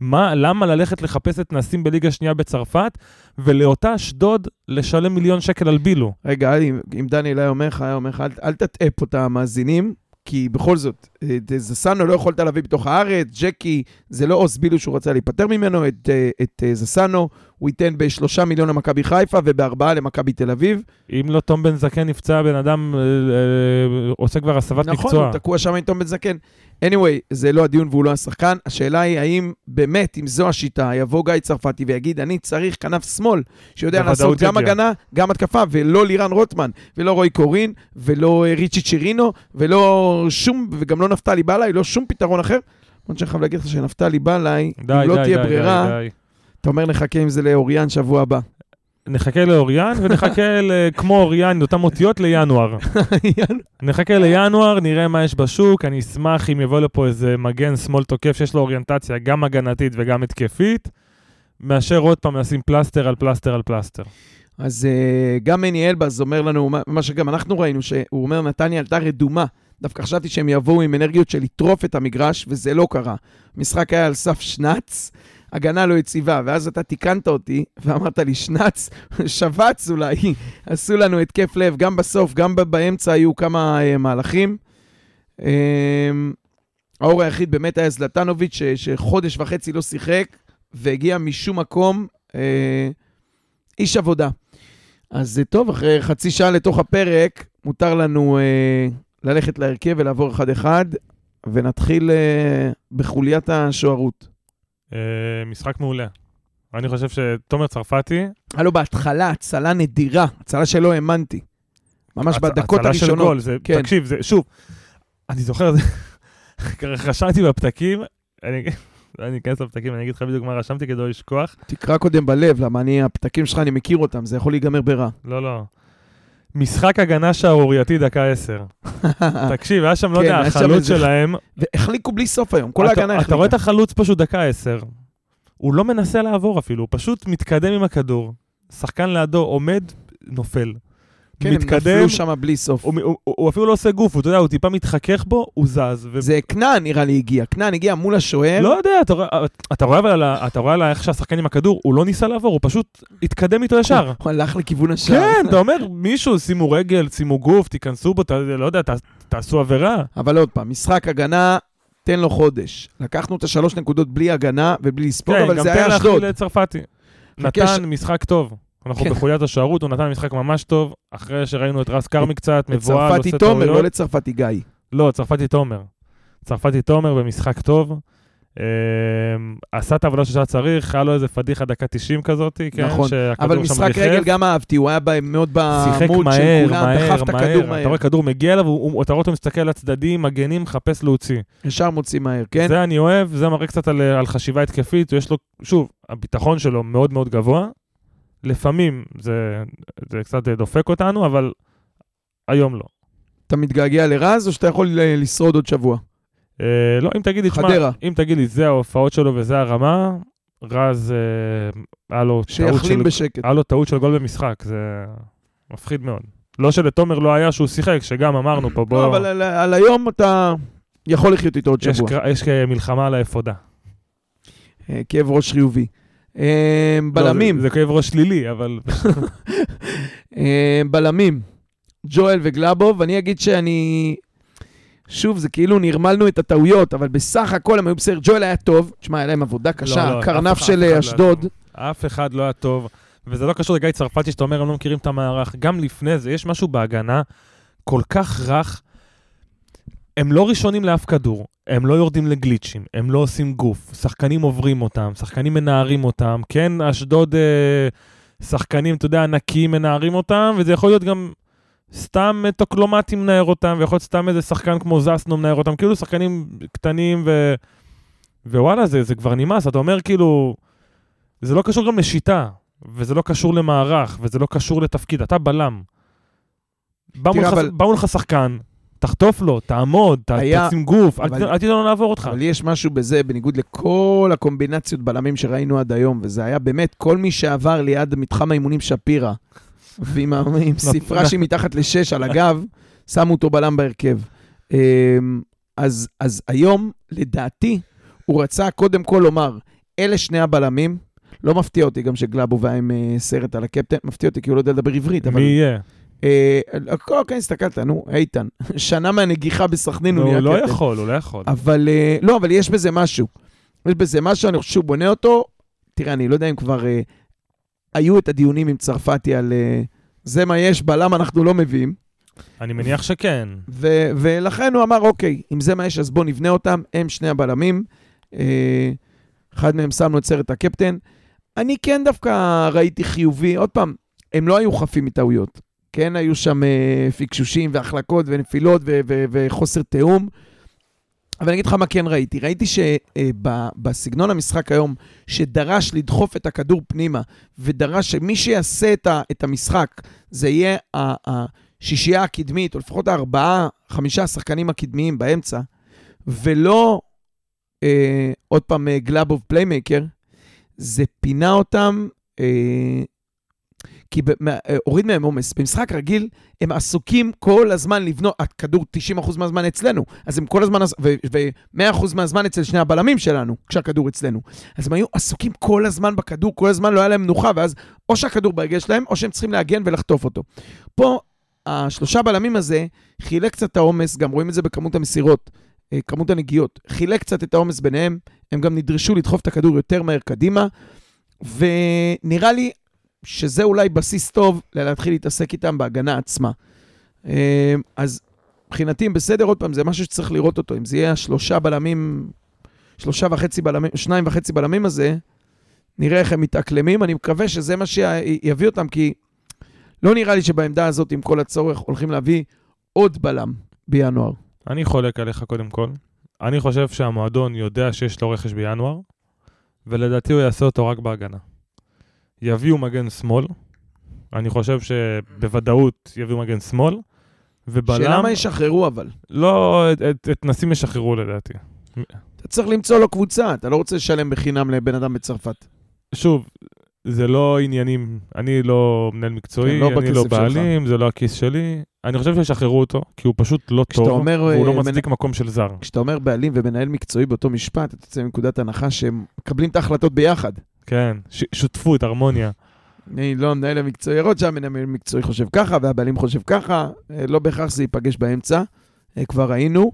מה, למה ללכת לחפש את נסים בליגה שנייה בצרפת, ולאותה אשדוד לשלם מיליון שקל על בילו? רגע, אם, אם דניאל היה אומר לך, היה אומר לך, אל, אל תטעה פה את המאזינים, כי בכל זאת, את זסנו לא יכולת להביא בתוך הארץ, ג'קי, זה לא עוז בילו שהוא רצה להיפטר ממנו, את, את זסנו הוא ייתן בשלושה מיליון למכבי חיפה ובארבעה למכבי תל אביב. אם לא תום בן זקן נפצע, בן אדם אה, אה, עושה כבר הסבת נכון, מקצוע. נכון, הוא תקוע שם עם תום בן זקן. anyway, זה לא הדיון והוא לא השחקן. השאלה היא, האם באמת, אם זו השיטה, יבוא גיא צרפתי ויגיד, אני צריך כנף שמאל, שיודע לעשות גם יגיע. הגנה, גם התקפה, ולא לירן רוטמן, ולא רועי קורין, ולא אה, ריצ'י צ'ירינו, ולא שום, וגם לא נפתלי בלעי, לא שום פתרון אחר. למרות שאני חייב להגיד לך שנפתלי בלעי, אם לא די, תהיה די, ברירה, די, די. אתה אומר נחכה עם זה לאוריאן שבוע הבא. נחכה לאוריאן ונחכה כמו אוריאן, אותם אותיות לינואר. נחכה לינואר, נראה מה יש בשוק, אני אשמח אם יבוא לפה איזה מגן שמאל תוקף שיש לו אוריינטציה גם הגנתית וגם התקפית, מאשר עוד פעם לשים פלסטר על פלסטר על פלסטר. אז uh, גם מני אלבז אומר לנו, מה שגם אנחנו ראינו, שהוא אומר, נתניה עלתה רדומה. דווקא חשבתי שהם יבואו עם אנרגיות של לטרוף את המגרש, וזה לא קרה. המשחק היה על סף שנץ, הגנה לא יציבה, ואז אתה תיקנת אותי ואמרת לי, שנץ, שבץ אולי, עשו לנו התקף לב, גם בסוף, גם באמצע היו כמה uh, מהלכים. Uh, האור היחיד באמת היה זלטנוביץ', שחודש וחצי לא שיחק, והגיע משום מקום uh, איש עבודה. אז זה טוב, אחרי חצי שעה לתוך הפרק, מותר לנו uh, ללכת להרכב ולעבור אחד-אחד, ונתחיל uh, בחוליית השוערות. אה, משחק מעולה. אני חושב שתומר צרפתי... היה לו בהתחלה הצלה נדירה, הצלה שלא האמנתי. ממש הצ... בדקות הצלה הראשונות. הצלה של גול, זה, כן. תקשיב, זה, שוב, אני זוכר, רשמתי בפתקים, אני, אני אכנס לפתקים, אני אגיד לך בדיוק מה רשמתי כדי לא לשכוח. תקרא קודם בלב, למה אני, הפתקים שלך, אני מכיר אותם, זה יכול להיגמר ברע. לא, לא. משחק הגנה שערורייתי דקה עשר. תקשיב, היה שם, לא יודע, כן, החלוץ שלהם... והחליקו בלי סוף היום, כל ההגנה החליקה. אתה רואה את החלוץ פשוט דקה עשר. הוא לא מנסה לעבור אפילו, הוא פשוט מתקדם עם הכדור. שחקן לידו עומד, נופל. כן, מתקדם. הם נפלו שם בלי סוף. הוא, הוא, הוא, הוא אפילו לא עושה גוף, הוא, אתה יודע, הוא טיפה מתחכך בו, הוא זז. ו... זה כנען נראה לי הגיע, כנען הגיע מול השוער. לא יודע, אתה אתה רואה אבל, אתה רואה על איך שהשחקן עם הכדור, הוא לא ניסה לעבור, הוא פשוט התקדם איתו ישר. הוא הלך לכיוון השער. כן, אתה אומר, מישהו, שימו רגל, שימו גוף, תיכנסו בו, אתה לא יודע, ת, תעשו עבירה. אבל עוד פעם, משחק הגנה, תן לו חודש. לקחנו את השלוש נקודות בלי הגנה ובלי לספוג, כן, אבל זה היה אשדוד. כן, גם תן להכיל לצרפתי. נתן משחק טוב. אנחנו כן. בחוליית השערות, הוא נתן משחק ממש טוב, אחרי שראינו את רז כרמי קצת, מבוהל, לצרפתי עושה תומר, טעויות. לא לצרפתי גיא. לא, צרפתי תומר. צרפתי תומר במשחק טוב. אה, עשה את העבודה שהיה צריך, היה לו איזה פדיחה דקה 90 כזאת, כן? נכון, אבל משחק. רגל גם אהבתי, הוא היה מאוד בעמוד של כולם, דחף את הכדור מהר. אתה. רואה כדור מגיע אליו, אתה רואה אותו מסתכל לצדדים, מגנים, מחפש להוציא. ישר מוציא מהר, כן? זה אני אוהב, זה מראה קצת על, על חשיבה התקפית, יש לו, שוב, הביטחון שלו מאוד מאוד גבוה. לפעמים זה, זה קצת דופק אותנו, אבל היום לא. אתה מתגעגע לרז, או שאתה יכול לשרוד עוד שבוע? אה, לא, אם תגיד לי, תשמע. אם תגיד לי, זה ההופעות שלו וזה הרמה, רז, אה, היה לו טעות של, בשקט. היה לו טעות של גול במשחק, זה מפחיד מאוד. לא שלתומר לא היה שהוא שיחק, שגם אמרנו פה, בוא, לא, אבל על- על היום אתה יכול לחיות איתו עוד יש, שבוע. קר- יש אה, מלחמה על האפודה. אה, כאב ראש חיובי. בלמים, לא, זה, זה כאב ראש שלילי, אבל אה, בלמים, ג'ואל וגלאבוב, אני אגיד שאני... שוב, זה כאילו נרמלנו את הטעויות, אבל בסך הכל הם היו בסדר. ג'ואל היה טוב, תשמע, היה להם עבודה קשה, לא, קרנף של לא אשדוד. אף אחד לא היה טוב. וזה לא קשור לגיא צרפתי, שאתה אומר, הם לא מכירים את המערך. גם לפני זה, יש משהו בהגנה כל כך רך. הם לא ראשונים לאף כדור, הם לא יורדים לגליצ'ים, הם לא עושים גוף. שחקנים עוברים אותם, שחקנים מנערים אותם. כן, אשדוד, אה, שחקנים, אתה יודע, ענקיים מנערים אותם, וזה יכול להיות גם סתם אה, טוקלומטי מנער אותם, ויכול להיות סתם איזה שחקן כמו זסנו מנער אותם. כאילו שחקנים קטנים ו... ווואלה, זה, זה כבר נמאס. אתה אומר כאילו, זה לא קשור גם לשיטה, וזה לא קשור למערך, וזה לא קשור לתפקיד. אתה בלם. בא תראה, מולך, אבל- שחקן, תחטוף לו, תעמוד, ת- היה- תשים גוף, אבל- אל תיתן לו לעבור אותך. אבל יש משהו בזה, בניגוד לכל הקומבינציות בלמים שראינו עד היום, וזה היה באמת, כל מי שעבר ליד מתחם האימונים שפירא, ועם עם ספרה שהיא מתחת לשש על הגב, שמו אותו בלם בהרכב. אמ, אז, אז היום, לדעתי, הוא רצה קודם כל לומר, אלה שני הבלמים, לא מפתיע אותי גם שגלאבו היה עם אה, סרט על הקפטן, מפתיע אותי כי הוא לא יודע לדבר עברית, אבל... מי יהיה? אה, אוקיי, הסתכלת, נו, איתן. שנה מהנגיחה בסכנין הוא הוא נהיה לא קפטן. יכול, הוא לא יכול. אבל אה, לא, אבל יש בזה משהו. יש בזה משהו, אני חושב שהוא בונה אותו. תראה, אני לא יודע אם כבר אה, היו את הדיונים עם צרפתי על אה, זה מה יש, בלם אנחנו לא מביאים. אני מניח שכן. ו- ולכן הוא אמר, אוקיי, אם זה מה יש, אז בוא נבנה אותם, הם שני הבלמים. אה, אחד מהם שמנו את סרט הקפטן. אני כן דווקא ראיתי חיובי, עוד פעם, הם לא היו חפים מטעויות. כן, היו שם אה, פיקשושים והחלקות ונפילות וחוסר תיאום. אבל אני אגיד לך מה כן ראיתי. ראיתי שבסגנון המשחק היום, שדרש לדחוף את הכדור פנימה, ודרש שמי שיעשה את, המשחק, זה יהיה השישייה הקדמית, או לפחות הארבעה, חמישה השחקנים הקדמיים באמצע, ולא אה, עוד פעם אה, גלאבוב playmaker, זה פינה אותם, אה, כי אה, הוריד מהם עומס. במשחק רגיל הם עסוקים כל הזמן לבנות, הכדור 90% מהזמן אצלנו, אז הם כל הזמן, עס- ו- ו-100% מהזמן אצל שני הבלמים שלנו, כשהכדור אצלנו. אז הם היו עסוקים כל הזמן בכדור, כל הזמן לא היה להם מנוחה, ואז או שהכדור ברגל שלהם, או שהם צריכים להגן ולחטוף אותו. פה, השלושה בלמים הזה חילק קצת את העומס, גם רואים את זה בכמות המסירות, אה, כמות הנגיעות. חילק קצת את העומס ביניהם, הם גם נדרשו לדחוף את הכדור יותר מהר קדימה, ונראה לי שזה אולי בסיס טוב להתחיל להתעסק איתם בהגנה עצמה. אה, אז מבחינתי הם בסדר, עוד פעם, זה משהו שצריך לראות אותו. אם זה יהיה השלושה בלמים, שלושה וחצי בלמים, שניים וחצי בלמים הזה, נראה איך הם מתאקלמים. אני מקווה שזה מה שיביא אותם, כי לא נראה לי שבעמדה הזאת, עם כל הצורך, הולכים להביא עוד בלם בינואר. אני חולק עליך קודם כל. אני חושב שהמועדון יודע שיש לו רכש בינואר, ולדעתי הוא יעשה אותו רק בהגנה. יביאו מגן שמאל, אני חושב שבוודאות יביאו מגן שמאל, ובלם... שאלה מה ישחררו אבל. לא, את, את, את נסים ישחררו לדעתי. אתה צריך למצוא לו קבוצה, אתה לא רוצה לשלם בחינם לבן אדם בצרפת. שוב, זה לא עניינים, אני לא מנהל מקצועי, כן, לא אני לא בכסף שלך. בעלים, זה לא הכיס שלי. אני חושב שישחררו אותו, כי הוא פשוט לא טוב, אומר, והוא לא אה, מצדיק מקום של זר. כשאתה אומר בעלים ומנהל מקצועי באותו משפט, אתה יוצא מנקודת הנחה שהם מקבלים את ההחלטות ביחד. כן, ש- שותפות, הרמוניה. אני לא המנהל המקצועי, יכול להיות שהמנהל המקצועי חושב ככה והבעלים חושב ככה, אה, לא בהכרח זה ייפגש באמצע, אה, כבר ראינו.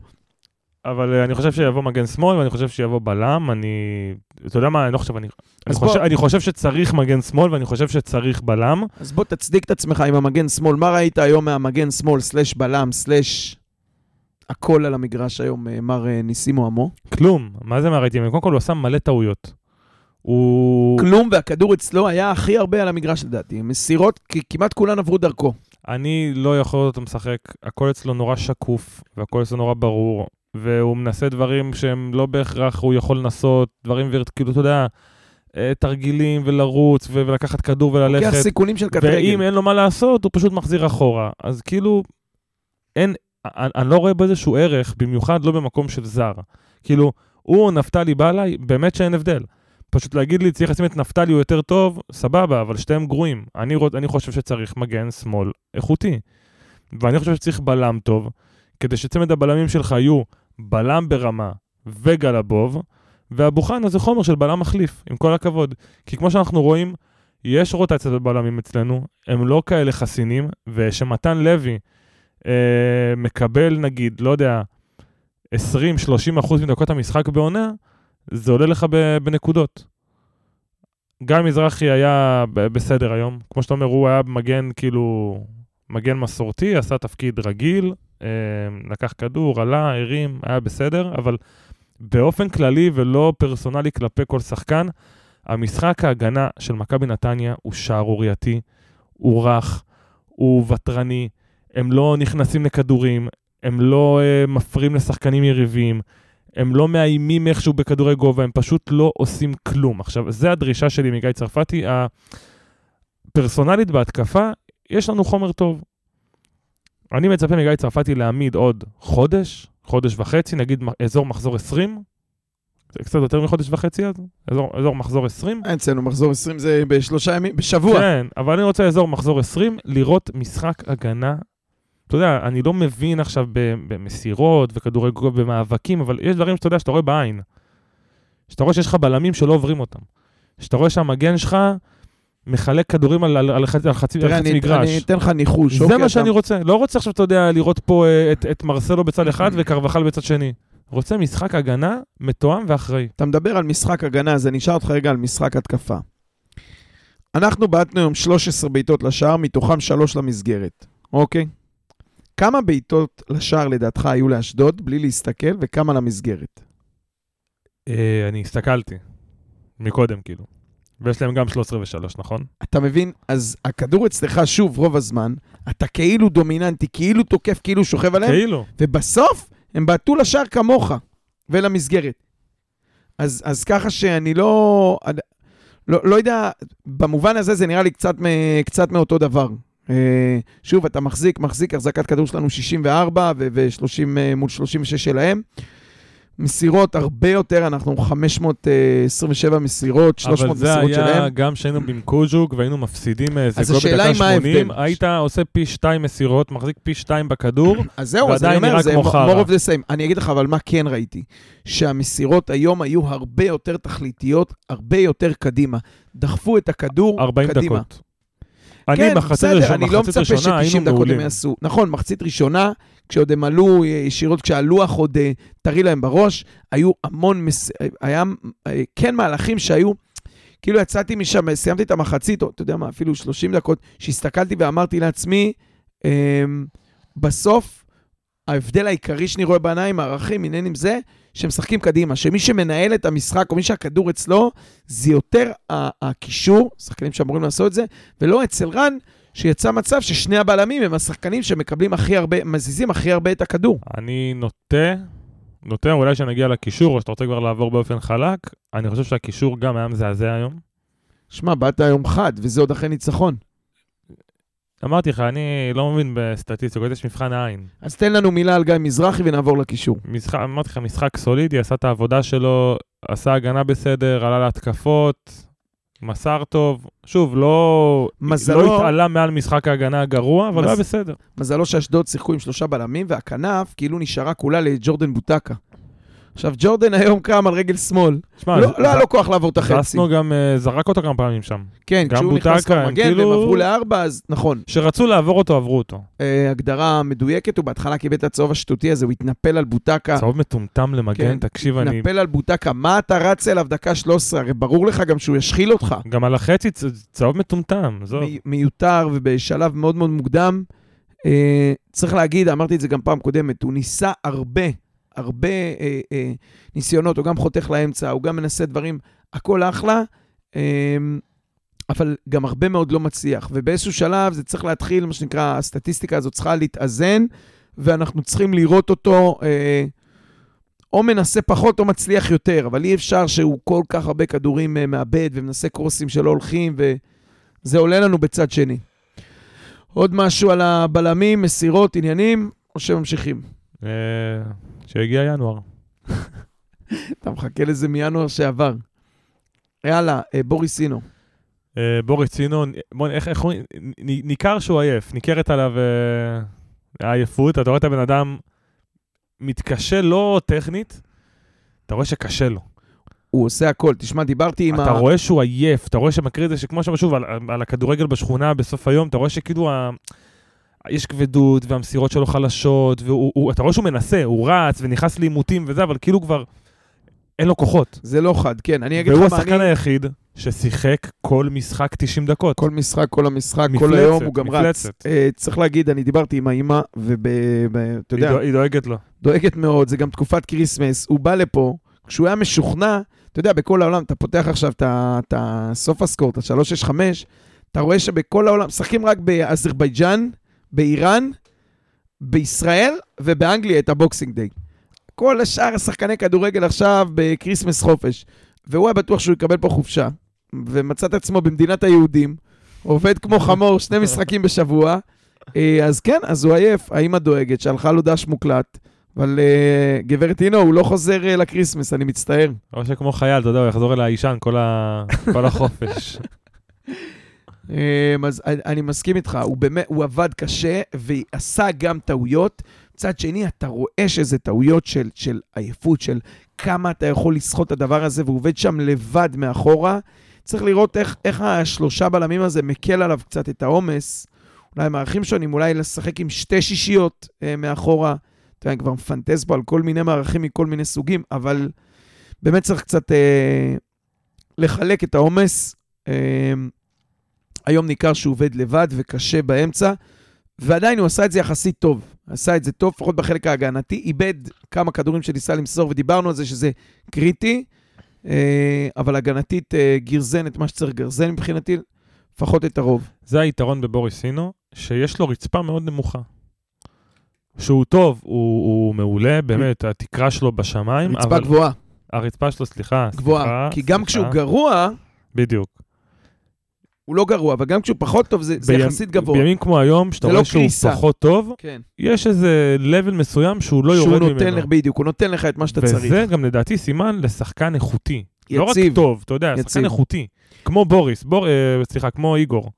אבל אה, אני חושב שיבוא מגן שמאל, ואני חושב שיבוא בלם. אני... אתה יודע מה, אני לא חושב, אני, אני, בוא- חושב, אני חושב שצריך מגן שמאל, ואני חושב שצריך בלם. אז בוא תצדיק את עצמך עם המגן שמאל. מה ראית היום מהמגן שמאל, סלש בלם, סלש הכל על המגרש היום, מר ניסימו עמו? כלום. מה זה מה ראיתי? קודם כל, הוא עשה מלא טעויות. הוא... כלום, והכדור אצלו היה הכי הרבה על המגרש לדעתי. מסירות, כי כמעט כולן עברו דרכו. אני לא יכול לראות אותו משחק, הכל אצלו נורא שקוף, והכל אצלו נורא ברור, והוא מנסה דברים שהם לא בהכרח הוא יכול לנסות, דברים, ויר- כאילו, אתה יודע, אה, תרגילים ולרוץ ו- ולקחת כדור לוקח וללכת, סיכונים של קט ואם. אין לו מה לעשות, הוא פשוט מחזיר אחורה. אז כאילו, אין, אני, אני לא רואה בו איזשהו ערך, במיוחד לא במקום של זר. כאילו, הוא או נפתלי בא אליי, באמת שאין הבדל. פשוט להגיד לי, צריך לשים את נפתלי הוא יותר טוב, סבבה, אבל שתיהם גרועים. אני, רוצ, אני חושב שצריך מגן שמאל איכותי. ואני חושב שצריך בלם טוב, כדי שצמד הבלמים שלך יהיו בלם ברמה וגלבוב, ואבו חנה זה חומר של בלם מחליף, עם כל הכבוד. כי כמו שאנחנו רואים, יש רוטציה בבלמים אצלנו, הם לא כאלה חסינים, ושמתן לוי אה, מקבל נגיד, לא יודע, 20-30 אחוז מדקות המשחק בעונה, זה עולה לך בנקודות. גיא מזרחי היה בסדר היום, כמו שאתה אומר, הוא היה מגן כאילו, מגן מסורתי, עשה תפקיד רגיל, אה, לקח כדור, עלה, הרים, היה בסדר, אבל באופן כללי ולא פרסונלי כלפי כל שחקן, המשחק ההגנה של מכבי נתניה הוא שערורייתי, הוא רך, הוא ותרני, הם לא נכנסים לכדורים, הם לא uh, מפריעים לשחקנים יריבים, הם לא מאיימים איכשהו בכדורי גובה, הם פשוט לא עושים כלום. עכשיו, זו הדרישה שלי מגיא צרפתי. הפרסונלית בהתקפה, יש לנו חומר טוב. אני מצפה מגיא צרפתי להעמיד עוד חודש, חודש וחצי, נגיד אזור מחזור 20, זה קצת יותר מחודש וחצי אז, אזור, אזור מחזור 20. אצלנו מחזור 20 זה בשלושה ימים, בשבוע. כן, אבל אני רוצה אזור מחזור 20, לראות משחק הגנה. אתה יודע, אני לא מבין עכשיו במסירות וכדורי גובה במאבקים, אבל יש דברים שאתה יודע שאתה רואה בעין. שאתה רואה שיש לך בלמים שלא עוברים אותם. שאתה רואה שהמגן שלך מחלק כדורים על, על, על, חצי, על חצי, תראה, על חצי אני מגרש. אני אתן לך ניחוש. זה אוקיי, מה אתה- שאני רוצה. לא רוצה עכשיו, אתה יודע, לראות פה אה, את, את מרסלו בצד אחד וקרבחל בצד שני. רוצה משחק הגנה מתואם ואחראי. אתה מדבר על משחק הגנה, אז אני אשאל אותך רגע על משחק התקפה. אנחנו בעטנו היום 13 בעיטות לשער, מתוכם 3 למסגרת, אוקיי? כמה בעיטות לשער לדעתך היו לאשדוד, בלי להסתכל, וכמה למסגרת? אה, אני הסתכלתי. מקודם, כאילו. ויש להם גם 13 ו-3, נכון? אתה מבין? אז הכדור אצלך, שוב, רוב הזמן, אתה כאילו דומיננטי, כאילו תוקף, כאילו שוכב עליהם, כאילו. ובסוף הם בעטו לשער כמוך ולמסגרת. אז, אז ככה שאני לא, לא... לא יודע, במובן הזה זה נראה לי קצת, קצת מאותו דבר. אה, שוב, אתה מחזיק, מחזיק, החזקת כדור שלנו 64 ו-30 מול 36 שלהם. מסירות הרבה יותר, אנחנו 527 מסירות, 300 אבל זה מסירות היה שלהם. גם שהיינו במקוז'וק והיינו מפסידים איזה אז גול בדקה היא מה 80, ההבדל. היית עושה פי שתיים מסירות, מחזיק פי שתיים בכדור, אז זהו, אז אני אומר, זה more of the same. אני אגיד לך, אבל מה כן ראיתי? שהמסירות היום היו הרבה יותר תכליתיות, הרבה יותר קדימה. דחפו את הכדור 40 קדימה. דקות. אני כן, מחצית בסדר, ראשונה, אני לא מצפה ראשונה היינו ש-90 דקות הם. יעשו. נכון, מחצית ראשונה, כשעוד הם עלו אה, ישירות, כשהלוח עוד אה, טרי להם בראש, היו המון, מס... היה אה, כן מהלכים שהיו, כאילו יצאתי משם, סיימתי את המחצית, או אתה יודע מה, אפילו 30 דקות, שהסתכלתי ואמרתי לעצמי, אה, בסוף, ההבדל העיקרי שאני רואה בעיניים, הערכים, עניינים זה, שהם משחקים קדימה, שמי שמנהל את המשחק, או מי שהכדור אצלו, זה יותר הקישור, שחקנים שאמורים לעשות את זה, ולא אצל רן, שיצא מצב ששני הבלמים הם השחקנים שמקבלים הכי הרבה, מזיזים הכי הרבה את הכדור. אני נוטה, נוטה, אולי שנגיע לקישור, או שאתה רוצה כבר לעבור באופן חלק, אני חושב שהקישור גם היה מזעזע היום. שמע, באת היום חד, וזה עוד אחרי ניצחון. אמרתי לך, אני לא מבין בסטטיסטיקות, יש מבחן העין. אז תן לנו מילה על גיא מזרחי ונעבור לקישור. משחק, אמרתי לך, משחק סולידי, עשה את העבודה שלו, עשה הגנה בסדר, עלה להתקפות, מסר טוב. שוב, לא, מזלו- לא התעלה מעל משחק ההגנה הגרוע, אבל מז- היה בסדר. מזלו שאשדוד שיחקו עם שלושה בלמים, והכנף כאילו נשארה כולה לג'ורדן בוטקה. עכשיו, ג'ורדן היום קם על רגל שמאל. שמע, לא לא היה לו כוח לעבור את החצי. זסנו גם אה, זרק אותו כמה פעמים שם. כן, כשהוא נכנס בוטקה, כבר הם מגן, כאילו- והם עברו לארבע, אז נכון. כשרצו לעבור אותו, עברו אותו. אה, הגדרה מדויקת, הוא בהתחלה קיבל את הצהוב השטותי הזה, הוא התנפל על בוטקה. צהוב מטומטם למגן, כן, תקשיב, אני... התנפל על בוטקה, מה אתה רץ אליו דקה 13? הרי ברור לך גם שהוא ישחיל אותך. גם על החצי צהוב מטומטם, עזוב. מי- מיותר ובשלב מאוד מאוד מוקדם. אה, צריך להגיד, אמרתי את זה גם פעם קודמת, הוא ניסה הרבה, הרבה אה, אה, ניסיונות, הוא גם חותך לאמצע, הוא גם מנסה דברים, הכל אחלה, אה, אבל גם הרבה מאוד לא מצליח. ובאיזשהו שלב זה צריך להתחיל, מה שנקרא, הסטטיסטיקה הזאת צריכה להתאזן, ואנחנו צריכים לראות אותו אה, או מנסה פחות או מצליח יותר, אבל אי אפשר שהוא כל כך הרבה כדורים אה, מאבד ומנסה קרוסים שלא הולכים, וזה עולה לנו בצד שני. עוד משהו על הבלמים, מסירות, עניינים, או שממשיכים? אה, שהגיע ינואר. אתה מחכה לזה מינואר שעבר. יאללה, אה, בוריס אינו. אה, בוריס בוא, איך? נ- ניכר שהוא עייף, ניכרת עליו אה, העייפות, אתה רואה את הבן אדם מתקשה לא טכנית, אתה רואה שקשה לו. הוא עושה הכל. תשמע, דיברתי עם אתה רואה שהוא עייף, אתה רואה שמקריא את זה, שכמו שאמר שוב, על, על הכדורגל בשכונה בסוף היום, אתה רואה שכאילו ה... יש כבדות והמסירות שלו חלשות, ואתה רואה שהוא מנסה, הוא רץ ונכנס לעימותים וזה, אבל כאילו כבר אין לו כוחות. זה לא חד, כן. אני אגיד לך והוא מה, השחקן אני... היחיד ששיחק כל משחק 90 דקות. כל משחק, כל המשחק, כל מפלצת, היום הוא גם רץ. מפלצת. אה, צריך להגיד, אני דיברתי עם האימא, ואתה יודע, היא דואגת לו. דואגת מאוד, זה גם תקופת כריסמס, הוא בא לפה, כשהוא היה משוכנע, אתה יודע, בכל העולם, אתה פותח עכשיו את את ה Sofascore, ה-365, אתה רואה שבכל העולם, משחקים רק באזרבייג'אן, באיראן, בישראל ובאנגליה את ה Boxing Day. כל השאר השחקני כדורגל עכשיו ב Christmas חופש. והוא היה בטוח שהוא יקבל פה חופשה, ומצא את עצמו במדינת היהודים, עובד כמו חמור שני משחקים בשבוע. אה, אז כן, אז הוא עייף, האמא דואגת, שלחה לו דש מוקלט. אבל uh, גברת אינו, הוא לא חוזר uh, ל Christmas, אני מצטער. או שכמו חייל, אתה יודע, הוא יחזור אל האישן כל ה- כל החופש. Um, אז אני, מסכים איתך, הוא באמת, הוא עבד קשה ועשה גם טעויות. מצד שני, אתה רואה שזה טעויות של, של עייפות, של כמה אתה יכול לסחוט את הדבר הזה, והוא עובד שם לבד מאחורה. צריך לראות איך, איך השלושה בלמים הזה מקל עליו קצת את העומס. אולי מערכים שונים, אולי לשחק עם שתי שישיות uh, מאחורה. אתה יודע, אני כבר מפנטז פה על כל מיני מערכים מכל מיני סוגים, אבל באמת צריך קצת אה, לחלק את העומס. אה, היום ניכר שהוא עובד לבד וקשה באמצע, ועדיין הוא עשה את זה יחסית טוב. עשה את זה טוב, לפחות בחלק ההגנתי. איבד כמה כדורים שניסה למסור, ודיברנו על זה שזה קריטי, אה, אבל הגנתית אה, גרזן את מה שצריך גרזן מבחינתי, לפחות את הרוב. זה היתרון בבוריסינו, שיש לו רצפה מאוד נמוכה. שהוא טוב, הוא, הוא מעולה, באמת, התקרה שלו בשמיים, רצפה אבל... גבוהה, הרצפה שלו, סליחה, גבוהה. סליחה, כי גם סליחה. כשהוא גרוע, בדיוק. הוא לא גרוע, אבל גם כשהוא פחות טוב, זה, זה בימ- יחסית גבוה. בימים כמו היום, שאתה רואה לא שהוא קריסה. פחות טוב, כן. יש איזה level מסוים שהוא לא שהוא יורד נותן ממנו. לך, בדיוק, הוא נותן לך את מה שאתה צריך. וזה גם לדעתי סימן לשחקן איכותי. לא רק יציב. טוב, אתה יודע, יציב. שחקן איכותי. כמו בוריס, בור, אה, סליחה, כמו איגור.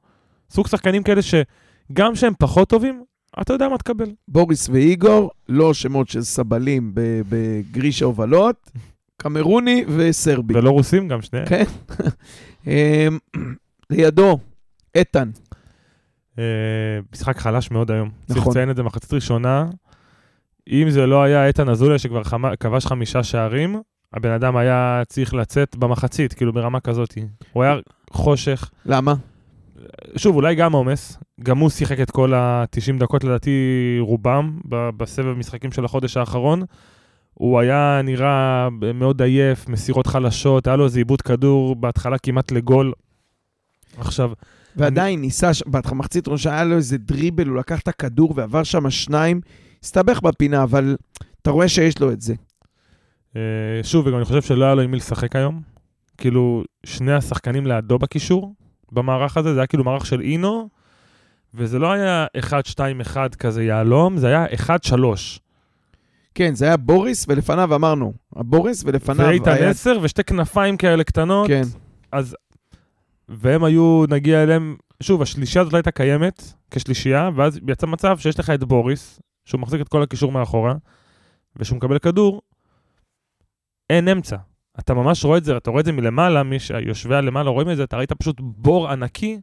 סוג שחקנים כאלה שגם שהם פחות טובים, אתה יודע מה תקבל. בוריס ואיגור, לא שמות של סבלים בגריש ההובלות, קמרוני וסרבי. ולא רוסים גם שניהם. כן. לידו, איתן. אה, משחק חלש מאוד היום. צריך נכון. לציין את זה מחצית ראשונה. אם זה לא היה איתן אזוליה שכבר. כבש חמישה שערים, הבן אדם היה צריך לצאת במחצית, כאילו ברמה כזאת. הוא היה חושך. למה? שוב, אולי גם עומס. גם הוא שיחק את כל ה-90 דקות, לדעתי, רובם, בסבב משחקים של החודש האחרון. הוא היה נראה מאוד עייף, מסירות חלשות, היה לו איזה עיבוד כדור בהתחלה כמעט לגול. עכשיו, ועדיין ניסה, ש- במחצית ראשונה היה לו איזה דריבל, הוא לקח את הכדור ועבר שם שניים, הסתבך בפינה, אבל אתה רואה שיש לו את זה. אה, שוב, וגם אני חושב שלא היה לו עם מי לשחק היום. כאילו, שני השחקנים לידו בקישור, במערך הזה, זה היה כאילו מערך של אינו, וזה לא היה 1-2-1 כזה יהלום, זה היה 1-3. כן, זה היה בוריס, ולפניו אמרנו, הבוריס ולפניו ואיתן היה... 10 ושתי כנפיים כאלה קטנות. כן, אז... והם היו, נגיע אליהם, שוב, השלישייה הזאת לא הייתה קיימת כשלישייה, ואז יצא מצב שיש לך את בוריס, שהוא מחזיק את כל הקישור מאחורה, ושהוא מקבל כדור, אין אמצע. אתה ממש רואה את זה, אתה רואה את זה מלמעלה, מי שיושבי הלמעלה רואים את זה, אתה ראית פשוט בור ענקי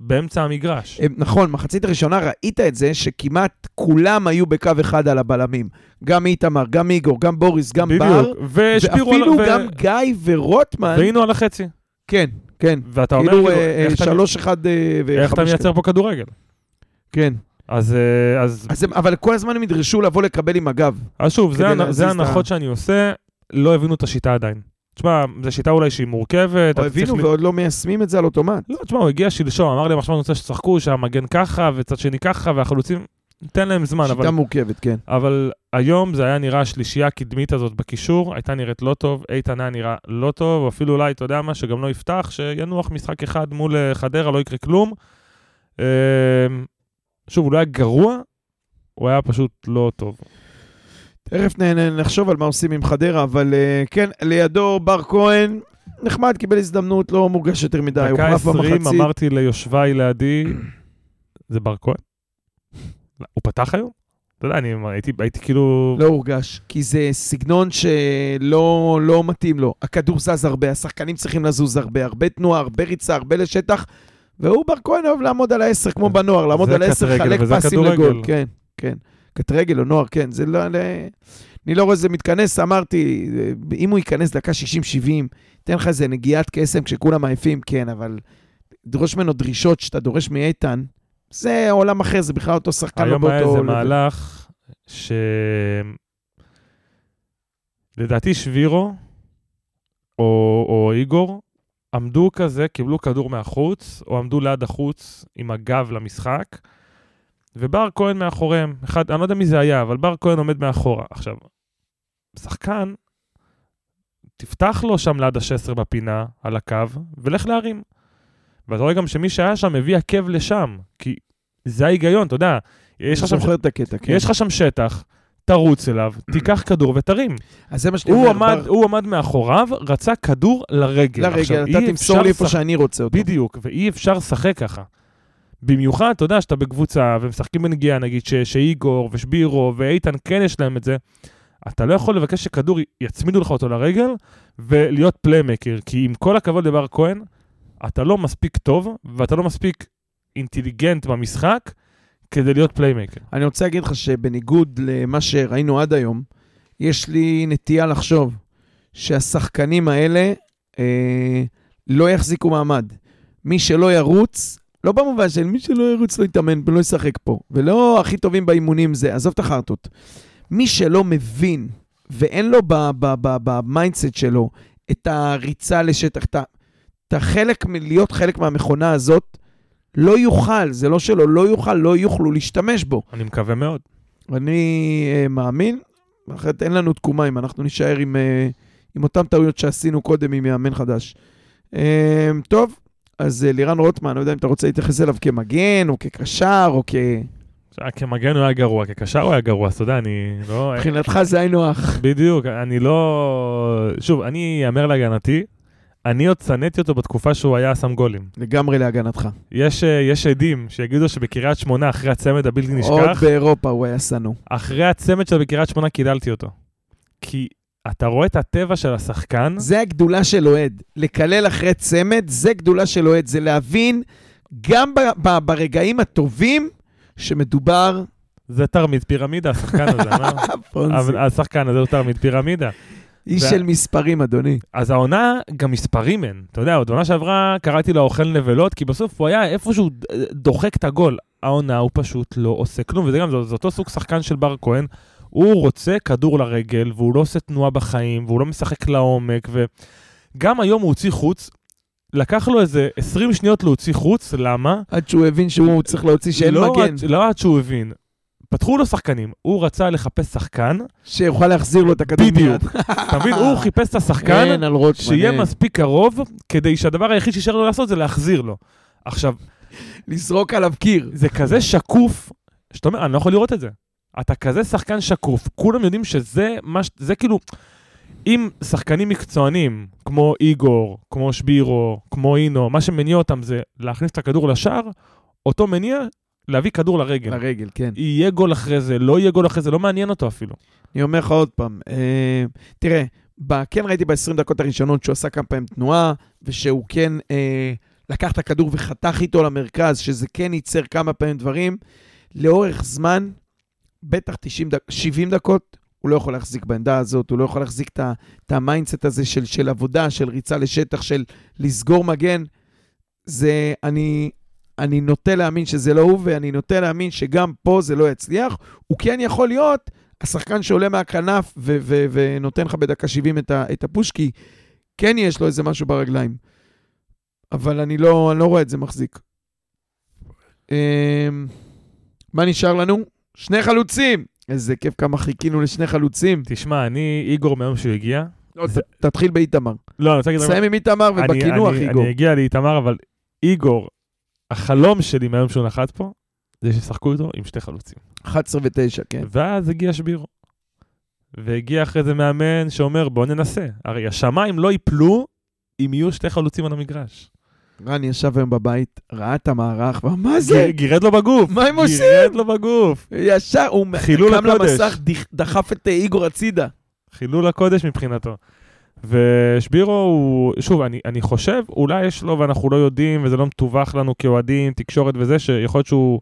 באמצע המגרש. נכון, מחצית הראשונה ראית את זה שכמעט כולם היו בקו אחד על הבלמים. גם איתמר, גם איגור, גם בוריס, גם בר. בדיוק, על... ואפילו ו- גם גיא ורוטמן. והיינו על החצי. כן, כן. ואתה אומר, כאילו כאילו, אה, איך אתה- שלוש אחד אה, וחמש. איך אתה מייצר פה כדורגל? כן. אז, אה, אז, אז הם, אבל כל הזמן הם ידרשו לבוא לקבל עם הגב. אז שוב, זה, הנחות שאני עושה, לא הבינו את השיטה עדיין. תשמע, זו שיטה אולי שהיא מורכבת. או הבינו ועוד לא מיישמים את זה על אוטומט. לא, תשמע, הוא הגיע שלשום, אמר לי, עכשיו אני רוצה שתשחקו, שהמגן ככה, וצד שני ככה, והחלוצים, ניתן להם זמן, אבל שיטה מורכבת, כן. אבל היום זה היה נראה, השלישייה הקדמית הזאת בקישור, הייתה נראית לא טוב, איתן היה נראה לא טוב, אפילו אולי, אתה יודע מה, שגם לא יפתח, שינוח משחק אחד מול אה, חדרה, לא יקרה כלום. אה, שוב, הוא לא היה גרוע, הוא היה פשוט לא טוב. תכף נחשוב על מה עושים עם חדרה, אבל אה, כן, לידו בר כהן, נחמד, קיבל הזדמנות, לא מורגש יותר מדי, הוא דקה הוחלף 20 במחצית. אמרתי ליושביי לידי, זה בר כהן? הוא פתח היום? אתה יודע, אני הייתי, הייתי כאילו... לא הורגש, כי זה סגנון שלא לא מתאים לו. הכדור זז הרבה, השחקנים צריכים לזוז הרבה, הרבה תנועה, הרבה ריצה, הרבה לשטח, והוא בר כהן אוהב לעמוד על העשר כמו בנוער, לעמוד על העשר, חלק פסים. לגול. כן, כן. קט רגל או נוער, כן. זה לא... לא- אני לא רואה איזה מתכנס, אמרתי, אם הוא ייכנס דקה 60-70, תן לך איזה נגיעת קסם כשכולם עייפים, כן, אבל דרוש ממנו דרישות שאתה דורש מאיתן, זה עולם אחר, זה בכלל אותו שחקן היום היה. איזה. מהלך ש... לדעתי שבירו או, או איגור עמדו כזה, קיבלו כדור מהחוץ, או עמדו ליד החוץ עם הגב למשחק, ובר כהן מאחוריהם. אחד, אני לא יודע מי זה היה, אבל בר כהן עומד מאחורה. עכשיו, שחקן, תפתח לו שם ליד ה-16 בפינה, על הקו, ולך להרים. ואתה רואה גם שמי שהיה שם הביא עקב לשם, כי זה ההיגיון, אתה יודע. יש לך שם את הקטע, כן. יש לך שם שטח, תרוץ אליו, תיקח כדור ותרים. אז זה מה שאני אומר. עמד, בר- הוא עמד מאחוריו, רצה כדור לרגל. לרגע, עכשיו, אתה תמסור לי איפה לשחק- שאני רוצה אותו. בדיוק, ואי אפשר לשחק ככה. במיוחד, אתה יודע, שאתה בקבוצה ומשחקים בנגיעה, נגיד ש- שאיגור ושבירו ואיתן כן יש להם את זה, אתה לא יכול לבקש שכדור יצמידו לך אותו לרגל ולהיות פליימקר, כי עם כל הכבוד לבר כהן, אתה לא מספיק טוב ואתה לא מספיק אינטליגנט במשחק כדי להיות playmaker. אני רוצה להגיד לך שבניגוד למה שראינו עד היום, יש לי נטייה לחשוב שהשחקנים האלה אה, לא יחזיקו מעמד. מי שלא ירוץ, לא במובן של מי שלא ירוץ לא יתאמן ולא ישחק פה, ולא הכי טובים באימונים זה, עזוב את החרטות. מי שלא מבין ואין לו ב mindset שלו את הריצה לשטח, את ה- את החלק, מ- להיות חלק מהמכונה הזאת, לא יוכל, זה לא שלו, לא יוכל, לא יוכלו להשתמש בו. אני מקווה מאוד. אני uh, מאמין, אחרת אין לנו תקומה אם אנחנו נישאר עם, uh, עם אותן טעויות שעשינו קודם עם מאמן חדש. Uh, טוב, אז uh, לירן רוטמן, לא יודע אם אתה רוצה להתייחס אליו כמגן, או כקשר, או כ... כמגן הוא היה גרוע, כקשר הוא היה גרוע, אתה יודע, אני לא... מבחינתך זה היינו הך. בדיוק, אני לא... שוב, אני אאמר להגנתי, אני עוד שנאתי אותו בתקופה שהוא היה שם גולים. לגמרי להגנתך. יש, אה, יש עדים שיגידו שבקריית שמונה, אחרי הצמד הבלתי עוד נשכח, באירופה הוא היה שנוא. אחרי הצמד שלו בקריית שמונה קידלתי אותו. כי אתה רואה את הטבע של השחקן, זה הגדולה של אוהד. לקלל אחרי צמד, זה גדולה של אוהד. זה להבין גם ב- ב- ברגעים הטובים שמדובר... זה תרמית פירמידה, השחקן הזה. פונזי. אבל השחקן הזה הוא תרמית פירמידה. איש של מספרים, אדוני. אז העונה, גם מספרים אין. אתה יודע, עוד עונה שעברה קראתי לו אוכל נבלות, כי בסוף הוא היה איפשהו דוחק את הגול. העונה הוא פשוט לא עושה כלום, וזה גם, זה, זה אותו סוג שחקן של בר כהן. הוא רוצה כדור לרגל, והוא לא עושה תנועה בחיים, והוא לא משחק לעומק, וגם היום הוא הוציא חוץ. לקח לו איזה 20 שניות להוציא חוץ, למה? עד שהוא הבין שהוא צריך להוציא שאין לא מגן, עד, לא עד שהוא הבין. פתחו לו שחקנים, הוא רצה לחפש שחקן, שיוכל להחזיר לו את הכדור בדיוק. אתה מבין? הוא חיפש את השחקן, אין על רוטמן. שיהיה אין. מספיק קרוב, כדי שהדבר היחיד שישאר לו לעשות זה להחזיר לו. עכשיו, לזרוק עליו קיר. זה כזה שקוף, שאתה אומר, אני לא יכול לראות את זה. אתה כזה שחקן שקוף, כולם יודעים שזה מה ש... זה כאילו... אם שחקנים מקצוענים, כמו איגור, כמו שבירו, כמו אינו, מה שמניע אותם זה להכניס את הכדור לשער, אותו מניע להביא כדור לרגל. לרגל, כן. יהיה גול אחרי זה, לא יהיה גול אחרי זה, לא מעניין אותו אפילו. אני אומר לך עוד פעם, אה, תראה, ב- כן ראיתי ב-20 דקות הראשונות שהוא עשה כמה פעמים תנועה, ושהוא כן אה, לקח את הכדור וחתך איתו למרכז, שזה כן ייצר כמה פעמים דברים. לאורך זמן, בטח 90 דק, 70 דקות, הוא לא יכול להחזיק בעמדה הזאת, הוא לא יכול להחזיק את ה mindset הזה של, של עבודה, של ריצה לשטח, של לסגור מגן. זה, אני, אני נוטה להאמין שזה לא הוא, ואני נוטה להאמין שגם פה זה לא יצליח. הוא כן יכול להיות השחקן שעולה מהכנף ו- ו- ונותן לך בדקה 70 את, ה- את הפוש, כי כן יש לו איזה משהו ברגליים. אבל אני לא, אני לא רואה את זה מחזיק. אמ, מה נשאר לנו? שני חלוצים! איזה כיף כמה חיכינו לשני חלוצים. תשמע, אני, איגור מהיום שהוא הגיע, לא, זה- ת- תתחיל באיתמר. לא, אני רוצה להגיד... סיים עם איתמר ובקינוח, איגור. אני אגיע לאיתמר, אבל איגור, החלום שלי מהיום שהוא נחת פה, זה שישחקו איתו עם שתי חלוצים. 11 ו-9, כן. ואז הגיע שבירו. והגיע אחרי זה מאמן שאומר, בוא ננסה. הרי השמיים לא ייפלו אם יהיו שתי חלוצים על המגרש. רן ישב היום בבית, ראה את המערך, ואמר, מה זה? גירד לו בגוף. מה הם עושים? גירד לו בגוף. ישר, הוא חילול קם. למסך, דח- דחף את איגור הצידה. חילול הקודש מבחינתו. ושבירו הוא, שוב, אני, אני חושב, אולי יש לו ואנחנו לא יודעים, וזה לא מתווך לנו כאוהדים, תקשורת וזה, שיכול להיות שהוא,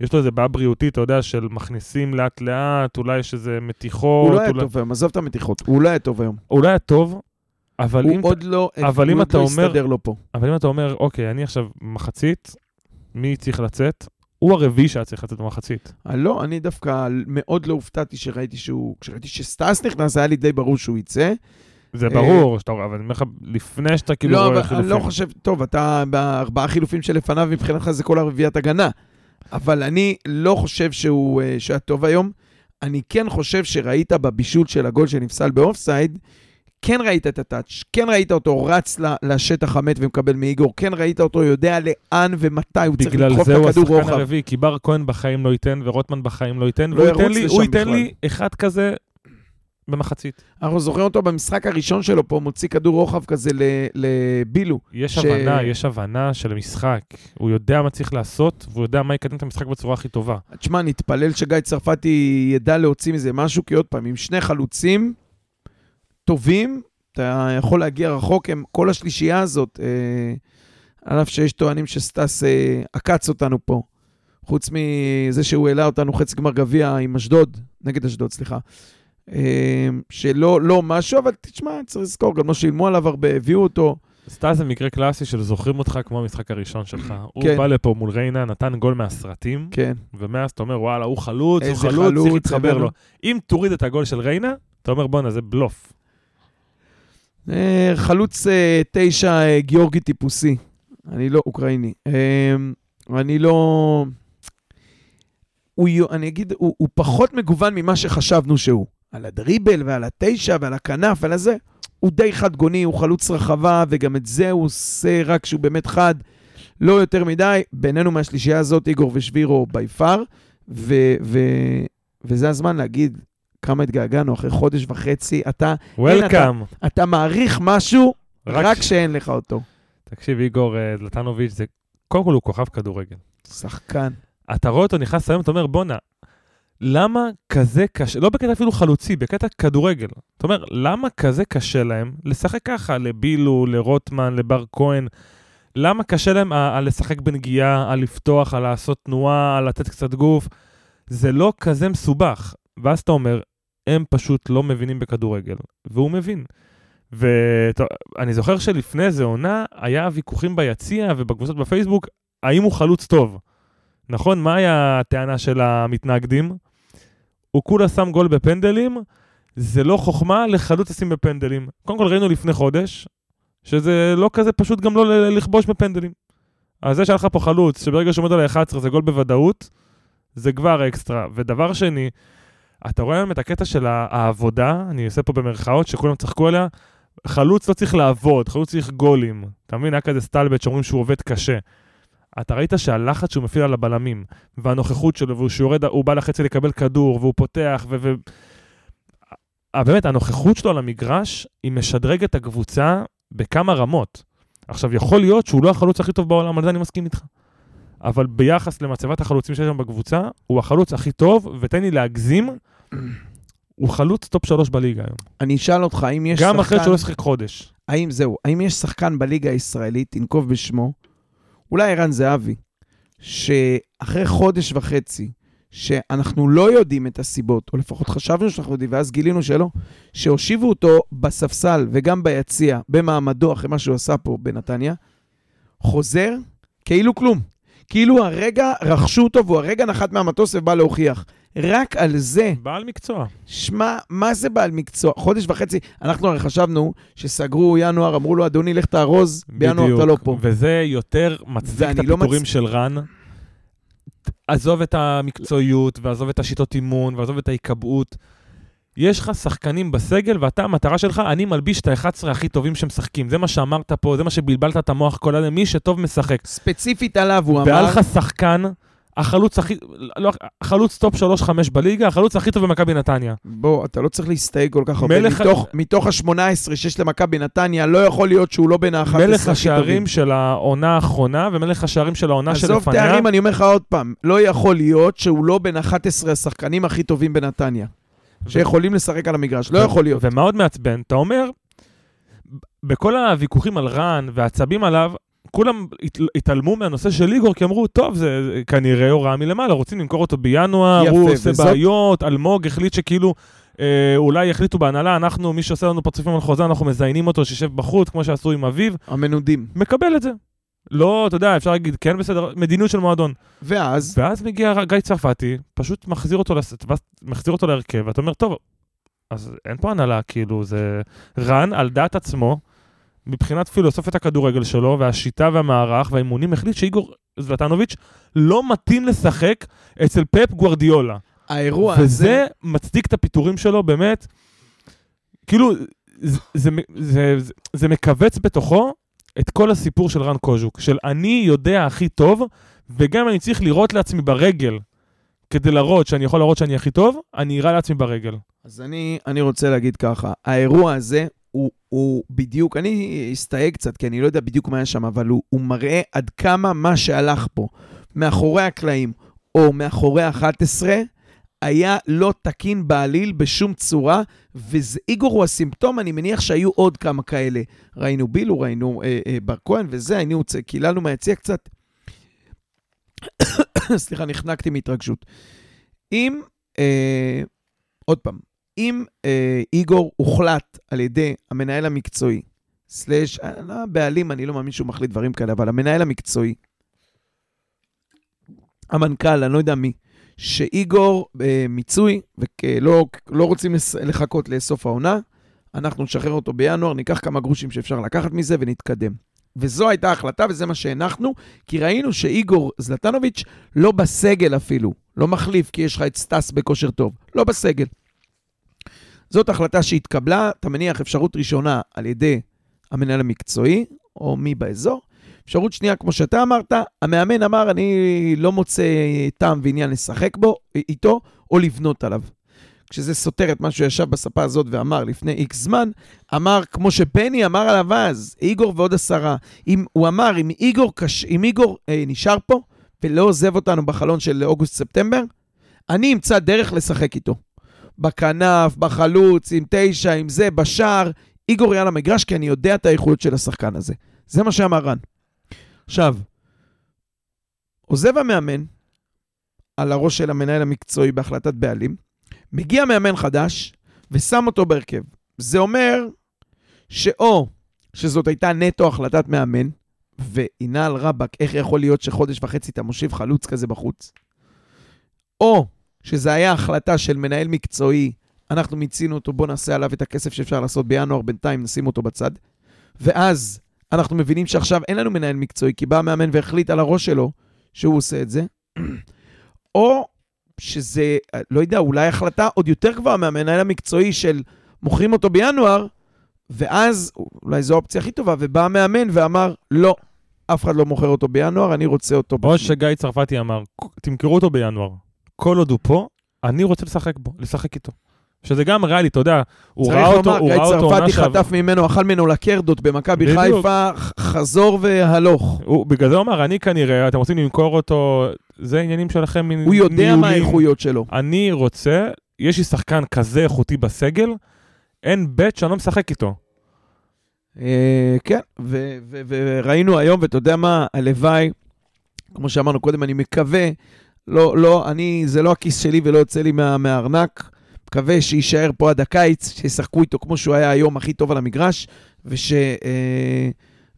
יש לו איזה בעיה בריאותית, אתה יודע, של מכניסים לאט לאט, אולי יש איזה מתיחות. הוא לא היה אולי, טוב היום, עזוב את המתיחות, הוא לא היה טוב היום. אולי היה טוב, אבל הוא אם, עוד לא, אבל הוא אם עוד אתה לא אומר- הסתדר לו פה. אבל אם אתה אומר, אוקיי, אני עכשיו מחצית, מי צריך לצאת? הוא הרביעי שהיה צריך לצאת במחצית. אה, לא, אני דווקא מאוד לא הופתעתי שראיתי שהוא, כשראיתי שסטאס נכנס, היה לי די ברור שהוא יצא. זה אה, ברור, שאתה, אבל אני אומר לך, לפני שאתה כאילו לא, רואה אבל אני חילופים. לא חושב, טוב, אתה בארבעה חילופים שלפניו, מבחינתך זה כל הרביעיית הגנה. אבל אני לא חושב שהוא אה, שהיה טוב היום. אני כן חושב שראית בבישול של הגול שנפסל באופסייד, כן ראית את הטאץ', כן ראית אותו רץ לשטח המת ומקבל מאיגור, כן ראית אותו יודע לאן ומתי הוא צריך בגלל לדחוף זה את הוא הכדור השחקן רוחב. הרביעי, כי בר כהן בחיים לא ייתן, ורוטמן בחיים לא ייתן, לא והוא ייתן ירוץ לי, הוא ייתן. לי אחד כזה במחצית. אנחנו זוכרים אותו במשחק הראשון שלו פה, מוציא כדור רוחב כזה לבילו. יש ש- הבנה, יש הבנה של המשחק. הוא יודע מה צריך לעשות, והוא יודע מה יקדם את המשחק בצורה הכי טובה. תשמע, נתפלל שגיא צרפתי ידע להוציא מזה משהו, כי עוד פעם, עם שני חלוצים טובים, אתה יכול להגיע רחוק, הם, כל השלישייה הזאת, אה, על אף שיש טוענים שסטאס אה, עקץ אותנו פה, חוץ מזה שהוא העלה אותנו חצי גמר גביע עם אשדוד, נגד אשדוד, סליחה. אה, שלא לא משהו, אבל תשמע, צריך לזכור, גם לא שילמו עליו הרבה, הביאו אותו. סטאס זה מקרה קלאסי של זוכרים אותך כמו המשחק הראשון שלך. הוא כן. בא לפה מול ריינה, נתן גול מהסרטים, כן, ומאז אתה אומר, וואלה, הוא חלוץ, הוא חלוץ, צריך להתחבר. לו. אם תוריד את הגול של ריינה, אתה אומר, בואנה, זה בלוף. אה, חלוץ אה, תשע אה, גיאורגי טיפוסי. אני לא אוקראיני. אה, אני לא... הוא, אני אגיד, הוא, הוא פחות מגוון ממה שחשבנו שהוא. על הדריבל ועל התשע ועל הכנף ועל הזה. הוא די חד גוני, הוא חלוץ רחבה, וגם את זה הוא עושה רק כשהוא באמת חד. לא יותר מדי. בינינו מהשלישייה הזאת, איגור ושבירו בי פאר. ו- ו- וזה הזמן להגיד כמה התגעגענו אחרי חודש וחצי. אתה וולקאם. אתה מעריך משהו רק רק ש- כשאין לך אותו. תקשיב, איגור אה, זלטנוביץ', זה... קודם כל הוא כוכב כדורגל. שחקן. אתה רואה אותו נכנס היום, אתה אומר, בואנה, למה כזה קשה, לא בקטע אפילו חלוצי, בקטע כדורגל. אתה אומר, למה כזה קשה להם לשחק ככה, לבילו, לרוטמן, לבר כהן? למה קשה להם על לשחק בנגיעה, על לפתוח, על לעשות תנועה, על לתת קצת גוף? זה לא כזה מסובך. ואז אתה אומר, הם פשוט לא מבינים בכדורגל, והוא מבין. ואני זוכר שלפני איזה עונה, היה ויכוחים ביציע ובקבוצות בפייסבוק, האם הוא חלוץ טוב. נכון? מה היה הטענה של המתנגדים? הוא כולה שם גול בפנדלים, זה לא חוכמה לחלוץ לשים בפנדלים. קודם כל ראינו לפני חודש, שזה לא כזה פשוט גם לא לכבוש בפנדלים. אז זה שהיה לך פה חלוץ, שברגע שעומד על ה-11 זה גול בוודאות, זה כבר אקסטרה. ודבר שני, אתה רואה היום את הקטע של העבודה, אני עושה פה במרכאות, שכולם צחקו עליה, חלוץ לא צריך לעבוד, חלוץ צריך גולים. אתה מבין? היה כזה סטלבט שאומרים שהוא עובד קשה. אתה ראית שהלחץ שהוא מפעיל על הבלמים, והנוכחות שלו, והוא שיורד, הוא בא לחצי לקבל כדור, והוא פותח, ו... ו... באמת, הנוכחות שלו על המגרש, היא משדרגת את הקבוצה בכמה רמות. עכשיו, יכול להיות שהוא לא החלוץ הכי טוב בעולם, על זה אני מסכים איתך. אבל ביחס למצבת החלוצים שיש שם בקבוצה, הוא החלוץ הכי טוב, ותן לי להגזים, הוא חלוץ top שלוש בליגה היום. אני אשאל אותך, האם יש גם אחרי שחקן... שהוא לא שיחק חודש. האם זהו, האם יש שחקן בליגה הישראלית, תנקוב בשמו, אולי ערן זהבי, שאחרי חודש וחצי, שאנחנו לא יודעים את הסיבות, או לפחות חשבנו שאנחנו יודעים, ואז גילינו שלא, שהושיבו אותו בספסל וגם ביציע, במעמדו, אחרי מה שהוא עשה פה בנתניה, חוזר כאילו כלום. כאילו הרגע רכשו אותו והוא הרגע נחת מהמטוס ובא להוכיח. רק על זה, בעל מקצוע. שמע, מה זה בעל מקצוע? חודש וחצי, אנחנו הרי חשבנו שסגרו ינואר, אמרו לו, אדוני, לך תארוז, בינואר אתה לא פה. וזה יותר מצדיק את לא הפיטורים מצ- של רן. עזוב את המקצועיות, ועזוב את השיטות אימון, ועזוב את ההיקבעות. יש לך שחקנים בסגל, ואתה, המטרה שלך, אני מלביש את ה-11 הכי טובים שמשחקים. זה מה שאמרת פה, זה מה שבלבלת את המוח כל הזמן, מי שטוב משחק. ספציפית עליו, הוא והיה אמר, לך שחקן, החלוץ הכי, לא, החלוץ top 3-5 בליגה, החלוץ הכי טוב במכבי נתניה. בוא, אתה לא צריך להסתייג כל כך הרבה. מלך מתוך, מתוך ה-18 שיש למכבי נתניה, לא יכול להיות שהוא לא בין ה-11 הכי טובים. מלך השערים של העונה האחרונה, ומלך השערים של העונה עזוב שלפניה. תארים, אני אומר לך עוד פעם, לא יכול להיות שהוא לא בין 11 השחקנים הכי טובים בנתניה, שיכולים לשחק על המגרש, לא ו- יכול להיות. ומה עוד מעצבן? אתה אומר, בכל הוויכוחים על רן והעצבים עליו, כולם הת- התעלמו מהנושא של איגור, כי אמרו, טוב, זה זה כנראה הוראה מלמעלה, רוצים למכור אותו בינואר, יפה, הוא עושה וזאת- בעיות, אלמוג החליט שכאילו, אה, אולי יחליטו בהנהלה, אנחנו, מי שעושה לנו פרצופים על חוזה, אנחנו מזיינים אותו, שישב בחוץ, כמו שעשו עם אביו, המנודים. מקבל את זה. לא, אתה יודע, אפשר להגיד, כן, בסדר, מדיניות של מועדון. ואז, ואז מגיע גיא צרפתי, פשוט מחזיר אותו, לס... מחזיר אותו להרכב, ואתה אומר, טוב, אז אין פה הנהלה, כאילו, זה רן על דעת עצמו, מבחינת פילוסופיית הכדורגל שלו, והשיטה והמערך והאימונים, החליט שאיגור זלטנוביץ' לא מתאים לשחק אצל פפ גוורדיולה. האירוע הזה... וזה מצדיק את הפיטורים שלו, באמת. כאילו, זה, זה, זה, זה, זה מכווץ בתוכו את כל הסיפור של רן קוז'וק, של אני יודע הכי טוב, וגם אני צריך לירות לעצמי ברגל כדי להראות שאני יכול להראות שאני הכי טוב, אני אירה לעצמי ברגל. אז אני, אני רוצה להגיד ככה, האירוע הזה הוא, הוא בדיוק, אני אסתייג קצת, כי אני לא יודע בדיוק מה היה שם, אבל הוא, הוא מראה עד כמה מה שהלך פה, מאחורי הקלעים או מאחורי ה-11, היה לא תקין בעליל בשום צורה, ואיגור הוא הסימפטום, אני מניח שהיו עוד כמה כאלה. ראינו בילו, ראינו אה, אה, בר כהן וזה, היינו, קיללנו מהיציע קצת. סליחה, נחנקתי מהתרגשות. אם, אה, עוד פעם, אם אה, איגור הוחלט על ידי המנהל המקצועי, סלאש, אה, לא, הבעלים, אני לא מאמין שהוא מחליט דברים כאלה, אבל המנהל המקצועי, המנכ"ל, אני לא יודע מי, שאיגור אה, מיצוי, ולא לא רוצים לחכות לסוף העונה, אנחנו נשחרר אותו בינואר, ניקח כמה גרושים שאפשר לקחת מזה ונתקדם. וזו הייתה ההחלטה וזה מה שהנחנו, כי ראינו שאיגור זלטנוביץ' לא בסגל אפילו, לא מחליף כי יש לך את סטאס בכושר טוב, לא בסגל. זאת החלטה שהתקבלה, אתה מניח אפשרות ראשונה על ידי המנהל המקצועי, או מי באזור. אפשרות שנייה, כמו שאתה אמרת, המאמן אמר, אני לא מוצא טעם ועניין לשחק בו, איתו, או לבנות עליו. כשזה סותר את מה שהוא ישב בספה הזאת ואמר לפני איקס זמן, אמר, כמו שבני אמר עליו אז, איגור ועוד עשרה, אם, הוא אמר, אם איגור, קש, אם איגור אה, נשאר פה ולא עוזב אותנו בחלון של אוגוסט-ספטמבר, אני אמצא דרך לשחק איתו. בכנף, בחלוץ, עם תשע, עם זה, בשער, איגור יהיה על המגרש, כי אני יודע את האיכות של השחקן הזה. זה מה שאמר רן. עכשיו, עוזב המאמן על הראש של המנהל המקצועי בהחלטת בעלים, מגיע מאמן חדש ושם אותו בהרכב. זה אומר שאו שזאת הייתה נטו החלטת מאמן, והנה על רבאק, איך יכול להיות שחודש וחצי אתה מושיב חלוץ כזה בחוץ? או שזה היה החלטה של מנהל מקצועי, אנחנו מיצינו אותו, בוא נעשה עליו את הכסף שאפשר לעשות בינואר, בינתיים נשים אותו בצד. ואז אנחנו מבינים שעכשיו אין לנו מנהל מקצועי, כי בא המאמן והחליט על הראש שלו שהוא עושה את זה. או שזה, לא יודע, אולי החלטה עוד יותר גבוהה מהמנהל המקצועי של מוכרים אותו בינואר, ואז אולי זו האופציה הכי טובה, ובא המאמן ואמר, לא, אף אחד לא מוכר אותו בינואר, אני רוצה אותו. או בפנים." שגיא צרפתי אמר, תמכרו אותו בינואר. כל עוד הוא פה, אני רוצה לשחק בו, לשחק איתו. שזה גם ריאלי, אתה יודע, הוא צריך ראה אותו, לומר, הוא גיא ראה אותו עונה צרפתי שעברה. חטף ממנו, אכל ממנו לקרדות במכבי. חיפה, חזור והלוך. הוא בגלל זה הוא אמר, אני כנראה, אתם רוצים למכור אותו, זה עניינים שלכם הוא יודע מה. האיכויות שלו. אני רוצה, יש לי שחקן כזה איכותי בסגל, אין בית שאני לא משחק איתו. אה, כן, וראינו היום, ואתה יודע מה, הלוואי, כמו שאמרנו קודם, אני מקווה, לא, לא, אני, זה לא הכיס שלי ולא יוצא לי מה, מהארנק, מקווה שיישאר פה עד הקיץ, שישחקו איתו כמו שהוא היה היום הכי טוב על המגרש, וש... אה,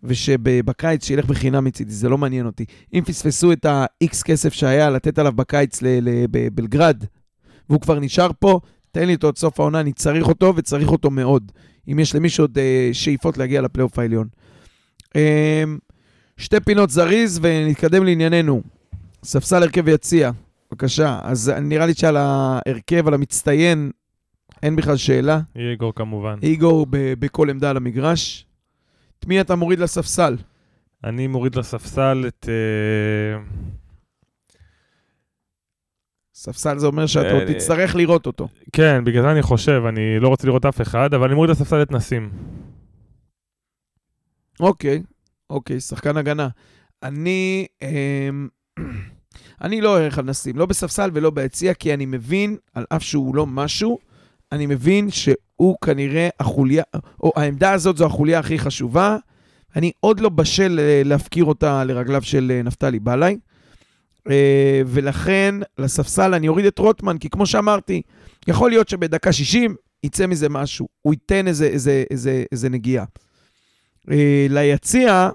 ושבקיץ שילך בחינם מצידי, זה לא מעניין אותי. אם פספסו את ה-X כסף שהיה לתת עליו בקיץ ל- ל- בבלגרד, והוא כבר נשאר פה, תן לי אותו עד סוף העונה, אני צריך אותו וצריך אותו מאוד. אם יש למישהו עוד אה, שאיפות להגיע לפלייאוף העליון. אה, שתי פינות זריז ונתקדם לענייננו. ספסל הרכב יציע, בבקשה. אז נראה לי שעל ההרכב, על המצטיין, אין בכלל שאלה. איגור כמובן. איגו ב- בכל עמדה על המגרש. את מי אתה מוריד לספסל? אני מוריד לספסל את... אה, ספסל זה אומר שאתה עוד אה, תצטרך לראות אותו. כן, בגלל זה אני חושב, אני לא רוצה לראות אף אחד, אבל אני מוריד לספסל את נסים. אוקיי, אוקיי, שחקן הגנה. אני, אמ, אני לא ערך על נסים, לא בספסל ולא ביציע, כי אני מבין, על אף שהוא לא משהו, אני מבין שהוא כנראה החוליה, או העמדה הזאת זו החוליה הכי חשובה. אני עוד לא בשל אה, להפקיר אותה לרגליו של אה, נפתלי בלעי. אה, ולכן לספסל אני אוריד את רוטמן, כי כמו שאמרתי, יכול להיות שבדקה 60 יצא מזה משהו, הוא ייתן איזה, איזה, איזה, איזה נגיעה. ליציע,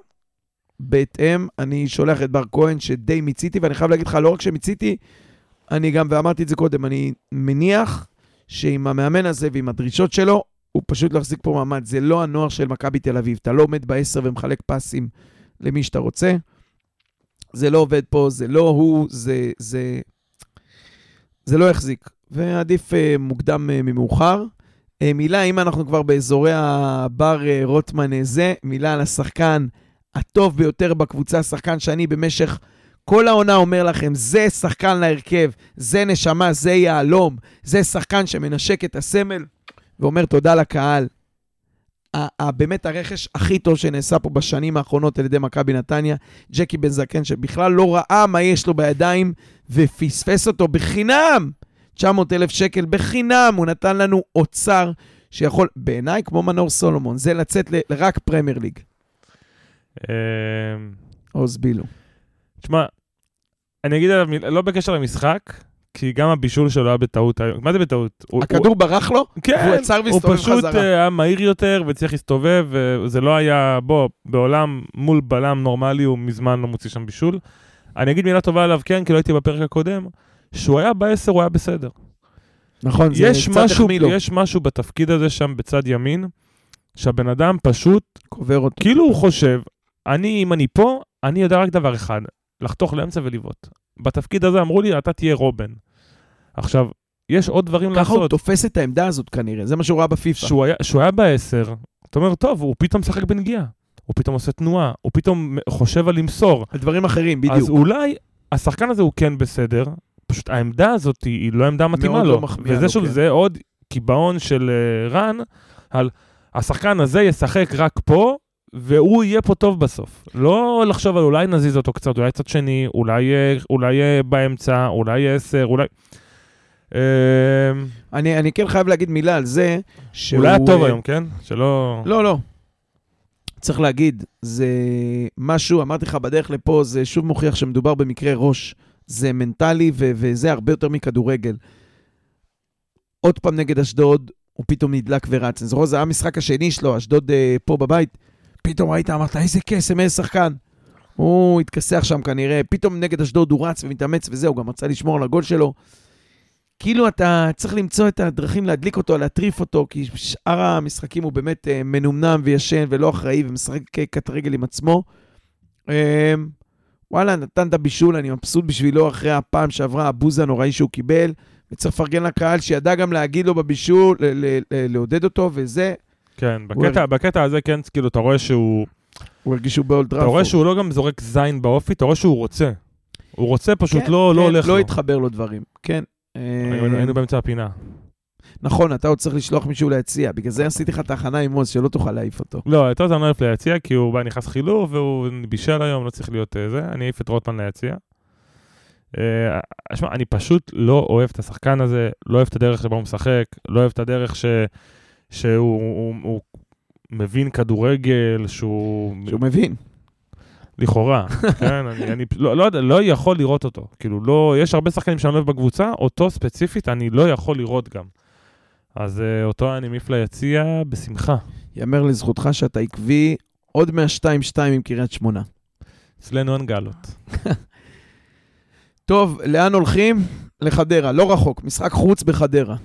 בהתאם, אני שולח את בר כהן שדי מיציתי, ואני חייב להגיד לך, לא רק שמיציתי, אני גם, ואמרתי את זה קודם, אני מניח שעם המאמן הזה ועם הדרישות שלו, הוא פשוט לא יחזיק פה מעמד. זה לא הנוער של מכבי תל אביב. אתה לא עומד בעשר ומחלק פסים למי שאתה רוצה. זה לא עובד פה, זה לא הוא, זה, זה, זה לא יחזיק. ועדיף אה, מוקדם אה, ממאוחר. אה, מילה, אם אנחנו כבר באזורי הבר אה, רוטמן אה, זה, מילה על השחקן הטוב ביותר בקבוצה, שחקן שאני במשך כל העונה אומר לכם, זה שחקן להרכב, זה נשמה, זה יהלום, זה שחקן שמנשק את הסמל ואומר תודה לקהל. באמת הרכש הכי טוב שנעשה פה בשנים האחרונות על ידי מכבי נתניה, ג'קי בן זקן, שבכלל לא ראה מה יש לו בידיים ופספס אותו בחינם. 900 אלף שקל בחינם, הוא נתן לנו אוצר שיכול, בעיניי, כמו מנור סולומון, זה לצאת ל- רק פרמייר ליג. אה, עוז בילו. תשמע, אני אגיד עליו, לא בקשר למשחק, כי גם הבישול שלו היה בטעות היום. מה זה בטעות? הוא- הכדור ברח לו? הוא- כן, והוא עצר והסתובב הוא פשוט חזרה. אה, היה מהיר יותר וצריך להסתובב, וזה לא היה, בוא, בעולם מול בלם נורמלי הוא מזמן לא מוציא שם בישול. אני אגיד מילה טובה עליו, כן, כי לא הייתי בפרק הקודם, שהוא היה בעשר, הוא היה בסדר. נכון, זה קצת משהו, החמיא לו. יש משהו בתפקיד הזה שם בצד ימין, שהבן אדם פשוט, קובר אותו. כאילו הוא חושב, אני, אם אני פה, אני יודע רק דבר אחד, לחתוך לאמצע ולבעוט. בתפקיד הזה אמרו לי, אתה תהיה רובן. עכשיו, יש עוד דברים ככה הוא לעשות. תופס את העמדה הזאת כנראה, זה מה שהוא ראה בפיפא. שהוא היה, שהוא היה בעשר, אתה אומר, טוב, הוא פתאום משחק בנגיעה. הוא פתאום עושה תנועה, הוא פתאום חושב על למסור. על דברים אחרים, אז בדיוק. אולי השחקן הזה הוא כן בסדר, פשוט העמדה הזאת היא, לא עמדה מתאימה מאוד לו. לא וזה לו, שוב, כן. זה עוד קיבעון של אה, רן, על השחקן הזה ישחק רק פה, והוא יהיה פה טוב בסוף. לא לחשוב על אולי נזיז אותו קצת, אולי קצת שני, אולי, אה, אולי אה, באמצע, אולי עשר, אולי... אה, אני אני כן חייב להגיד מילה על זה, שהוא... אולי היה טוב אה, היום, כן? שלא... לא, לא. צריך להגיד, זה משהו, אמרתי לך בדרך לפה, זה שוב מוכיח שמדובר במקרה ראש. זה מנטלי ו- וזה הרבה יותר מכדורגל. עוד פעם נגד אשדוד, הוא פתאום נדלק ורץ. אני זוכר, זה היה המשחק השני שלו, אשדוד אה, פה בבית. פתאום ראית, אמרת, איזה קסם, איזה שחקן. הוא התכסח שם כנראה, פתאום נגד אשדוד הוא רץ ומתאמץ וזהו, גם רצה לשמור על הגול שלו. כאילו אתה צריך למצוא את הדרכים להדליק אותו, להטריף אותו, כי שאר המשחקים הוא באמת אה, מנומנם וישן ולא אחראי ומשחק קט רגל עם עצמו. אה, וואלה, נתן את הבישול, אני מבסוט בשבילו אחרי הפעם שעברה, הבוז הנוראי שהוא קיבל, וצריך לפרגן לקהל שידע גם להגיד לו בבישול, לעודד אותו, וזה, כן, בקטע, בקטע הזה כן, כאילו, אתה רואה שהוא... הוא הרגיש שהוא באולד אתה ראפורד. רואה שהוא לא גם זורק זין באופי, אתה רואה שהוא רוצה. הוא רוצה, פשוט כן, לא, כן, לא הולך לא לו. התחבר לו דברים, כן. אה, היינו היינו באמצע הפינה. נכון, אתה עוד צריך לשלוח מישהו ליציע, בגלל זה עשיתי לך את ההכנה עם עוז, שלא תוכל להעיף אותו. לא, יותר זמן לא אוהב ליציע, כי הוא בא נכנס חילוף והוא בישל היום, לא צריך להיות אה, זה. אני אעיף את רוטמן ליציע. אה, שמע, אני פשוט לא אוהב את השחקן הזה, לא אוהב את הדרך שבה הוא משחק, לא אוהב את הדרך ש... שהוא הוא, הוא מבין כדורגל, שהוא... שהוא מבין. לכאורה, כן, אני, אני לא, לא לא יכול לראות אותו. כאילו, לא, יש הרבה שחקנים שאני אוהב בקבוצה, אותו ספציפית אני לא יכול לראות גם. אז uh, אותו אני מעיף ליציע בשמחה. יאמר לזכותך שאתה עקבי עוד מה-2-2 עם קריית שמונה. אצלנו אין גלות. טוב, לאן הולכים? לחדרה, לא רחוק, משחק חוץ בחדרה.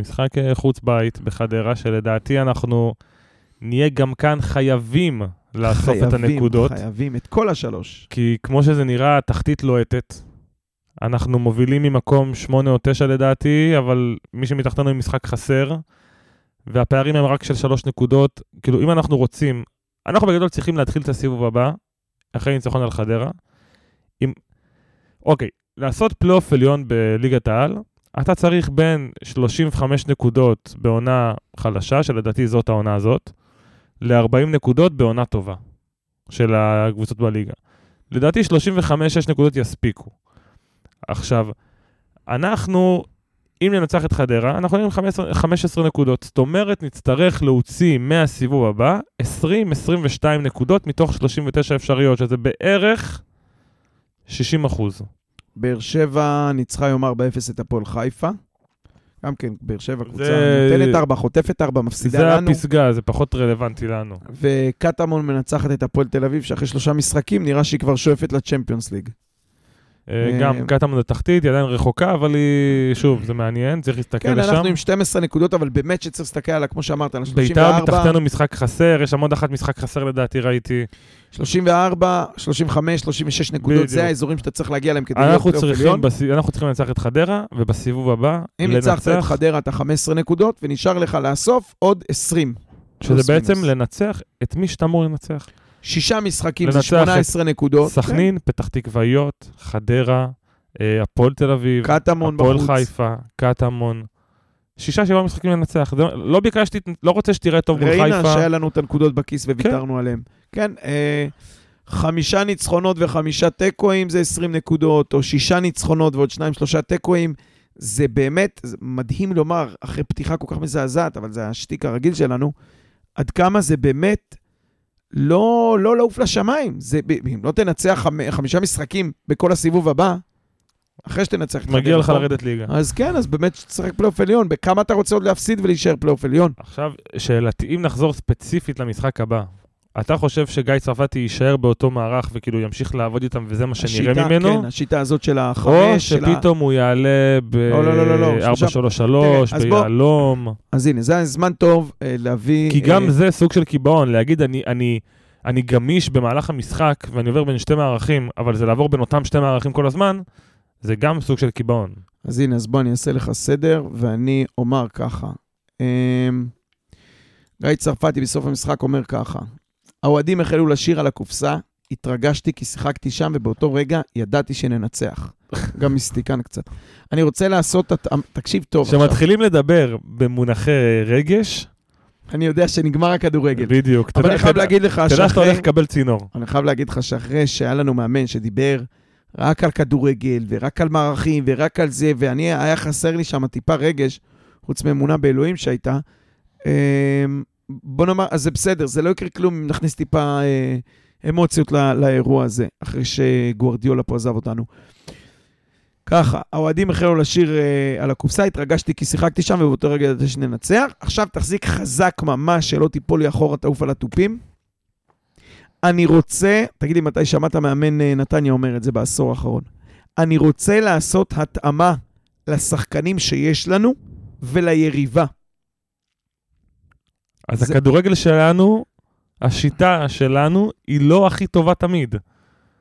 משחק אה, חוץ בית בחדרה, שלדעתי אנחנו נהיה גם כאן חייבים לאסוף חייבים, את הנקודות. חייבים, את כל השלוש. כי כמו שזה נראה, התחתית לוהטת. אנחנו מובילים ממקום 8 או 9 לדעתי, אבל מי שמתחתנו עם משחק חסר, והפערים הם רק של 3 נקודות. כאילו, אם אנחנו רוצים, אנחנו בגדול צריכים להתחיל את הסיבוב הבא, אחרי ניצחון על חדרה. עם... אוקיי, לעשות פלייאוף עליון בליגת העל, אתה צריך בין 35 נקודות בעונה חלשה, שלדעתי זאת העונה הזאת, ל-40 נקודות בעונה טובה של הקבוצות בליגה. לדעתי 35-6 נקודות יספיקו. עכשיו, אנחנו, אם ננצח את חדרה, אנחנו נראים 15, 15 נקודות. זאת אומרת, נצטרך להוציא מהסיבוב הבא 20-22 נקודות מתוך 39 אפשריות, שזה בערך 60 אחוז. באר שבע ניצחה היום 4-0 את הפועל חיפה. גם כן, באר שבע קבוצה זה- נותנת 4, חוטפת 4, מפסידה זה לנו. הפסגה, זה פחות רלוונטי לנו. וקטמון מנצחת את הפועל תל אביב, שאחרי שלושה משחקים נראה שהיא כבר שואפת לצ'מפיונס ליג. אה, אה, גם קטמון לתחתית, היא עדיין רחוקה, אבל היא, שוב, זה מעניין, צריך להסתכל כן, לשם. אנחנו עם 12 נקודות, אבל באמת שצריך להסתכל עליה, כמו שאמרת, על ביתר ה-34, מתחתנו משחק חסר, יש שם עוד אחת משחק חסר לדעתי, ראיתי. 34, 35, 36 נקודות. זה האזורים שאתה צריך להגיע אליהם כדי להיות פלייאוף עליון. אנחנו צריכים לנצח את חדרה, ובסיבוב הבא, אם ניצחת את חדרה, אתה 15 נקודות, ונשאר לך לאסוף עוד 20. שזה בעצם. לנצח את מי שאתה אמור לנצח. שישה משחקים זה לנצח את 18 נקודות. סכנין, פתח תקוויות, חדרה, אה, הפועל תל אביב, כן. קטמון הפועל בחוץ. חיפה, קטמון. שישה, שבעה משחקים לנצח. לא ביקשתי, לא רוצה שתראה טוב מול ראינה חיפה. שהיה לנו את הנקודות בכיס וויתרנו עליהם. כן, אה, חמישה ניצחונות וחמישה תיקואים זה 20 נקודות, או שישה ניצחונות ועוד שניים, שלושה תיקואים. זה באמת זה מדהים לומר, אחרי פתיחה כל כך מזעזעת, אבל זה השטיק הרגיל שלנו, עד כמה זה באמת לא, לא לעוף לשמיים. זה, אם לא תנצח חמ, חמישה משחקים בכל הסיבוב הבא, אחרי שתנצח את מגיע לך נכון? לרדת ליגה. אז כן, אז באמת שתשחק פלייאוף עליון. בכמה אתה רוצה עוד להפסיד ולהישאר פלייאוף עליון? עכשיו, שאלתי, אם נחזור ספציפית למשחק הבא, אתה חושב שגיא צרפתי יישאר באותו מערך וכאילו ימשיך לעבוד איתם וזה מה שנראה השיטה, ממנו? כן, השיטה הזאת של או החמש, של ה... שפתאום הוא יעלה לא, לא, לא, לא, ב-4-3-3, אז בוא- ביהלום. אז הנה, זה הזמן טוב אה, להביא... כי גם אה, זה סוג של קיבעון, להגיד אני, אני, אני גמיש במהלך המשחק ואני עובר בין שתי מערכים, אבל זה לעבור בין אותם שתי מערכים כל הזמן, זה גם סוג של קיבעון. אז הנה, אז בוא אני אעשה לך סדר, ואני אומר ככה. אמ, גיא צרפתי בסוף המשחק אומר ככה: האוהדים החלו לשיר על הקופסה, התרגשתי כי שיחקתי שם, ובאותו רגע ידעתי שננצח. גם מסטיקן קצת. אני רוצה לעשות, התאמ- תקשיב טוב עכשיו. כשמתחילים לדבר במונחי רגש, אני יודע שנגמר הכדורגל. בדיוק. אבל אני חייב להגיד לך תדע שאתה שאחרי... הולך לקבל צינור. אני חייב להגיד לך שאחרי שהיה לנו מאמן שדיבר רק על כדורגל, ורק על מערכים, ורק על זה, ואני, היה חסר לי שם טיפה רגש, חוץ מאמונה באלוהים שהייתה, אמ, בוא נאמר, אז זה בסדר, זה לא יקרה כלום אם נכניס טיפה אה, אמוציות לא, לאירוע הזה, אחרי שגוארדיולה פה עזב אותנו. ככה, האוהדים החלו לשיר אה, על הקופסה, התרגשתי כי שיחקתי שם, ובאותו רגע ידעתי שננצח. עכשיו תחזיק חזק ממש, שלא תיפול לי אחורה, תעוף על התופים. אני רוצה, תגיד לי מתי שמעת מאמן אה, נתניה אומר את זה בעשור האחרון. אני רוצה לעשות התאמה לשחקנים שיש לנו וליריבה. אז זה- הכדורגל שלנו, השיטה שלנו, היא לא הכי טובה תמיד.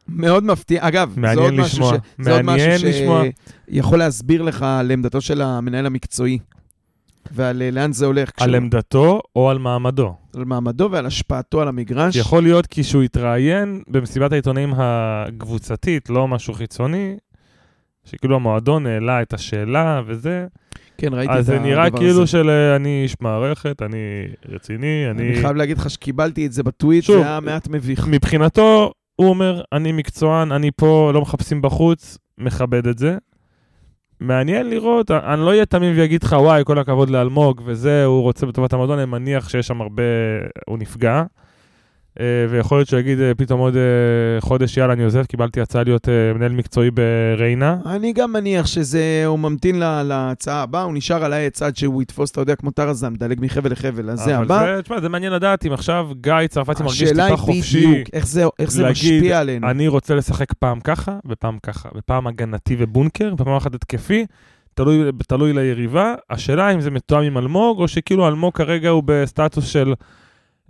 מאוד מפתיע. אגב, זה עוד משהו לשמוע. ש- זה עוד מעניין משהו לשמוע. שיכול להסביר לך על עמדתו של המנהל המקצועי, ועל אה, לאן זה הולך. על כשהוא- עמדתו או על מעמדו. על מעמדו ועל השפעתו על המגרש. יכול להיות כי שהוא התראיין במסיבת העיתונאים הקבוצתית, לא משהו חיצוני, שכאילו המועדון העלה את השאלה וזה. כן, ראיתי את אז הדבר זה נראה הזה. כאילו של אה, אני איש מערכת, אני רציני, אני... אני חייב להגיד לך שקיבלתי את זה בטוויט, שוב, זה היה מעט מביך. מבחינתו, הוא אומר, אני מקצוען, אני פה, לא מחפשים בחוץ, מכבד את זה. מעניין לראות, אני לא אהיה תמים ואגיד לך, וואי, כל הכבוד לאלמוג וזה, הוא רוצה בטובת המועדון, אני מניח שיש שם הרבה, הוא נפגע. אה, ויכול להיות שהוא יגיד אה, פתאום עוד אה, חודש, יאללה, אני עוזב, קיבלתי הצעה להיות מנהל מקצועי בריינה. אני גם מניח שזה, הוא ממתין ל- להצעה הבאה, הוא נשאר על העץ עד שהוא יתפוס, אתה יודע, כמו טרזן, מדלג מחבל לחבל, אז זה אבל הבא. זה, תשמע, זה מעניין לדעת אם עכשיו גיא צרפתי מרגיש השאלה טיפה היא חופשי. בדיוק, איך זה, איך זה להגיד, משפיע עלינו. אני רוצה לשחק פעם ככה ופעם ככה, ופעם הגנתי ובונקר, ופעם אחת התקפי, תלוי, תלוי ליריבה. השאלה אם זה מתואם עם אלמוג, או שכאילו אלמוג כרגע הוא בסטטוס של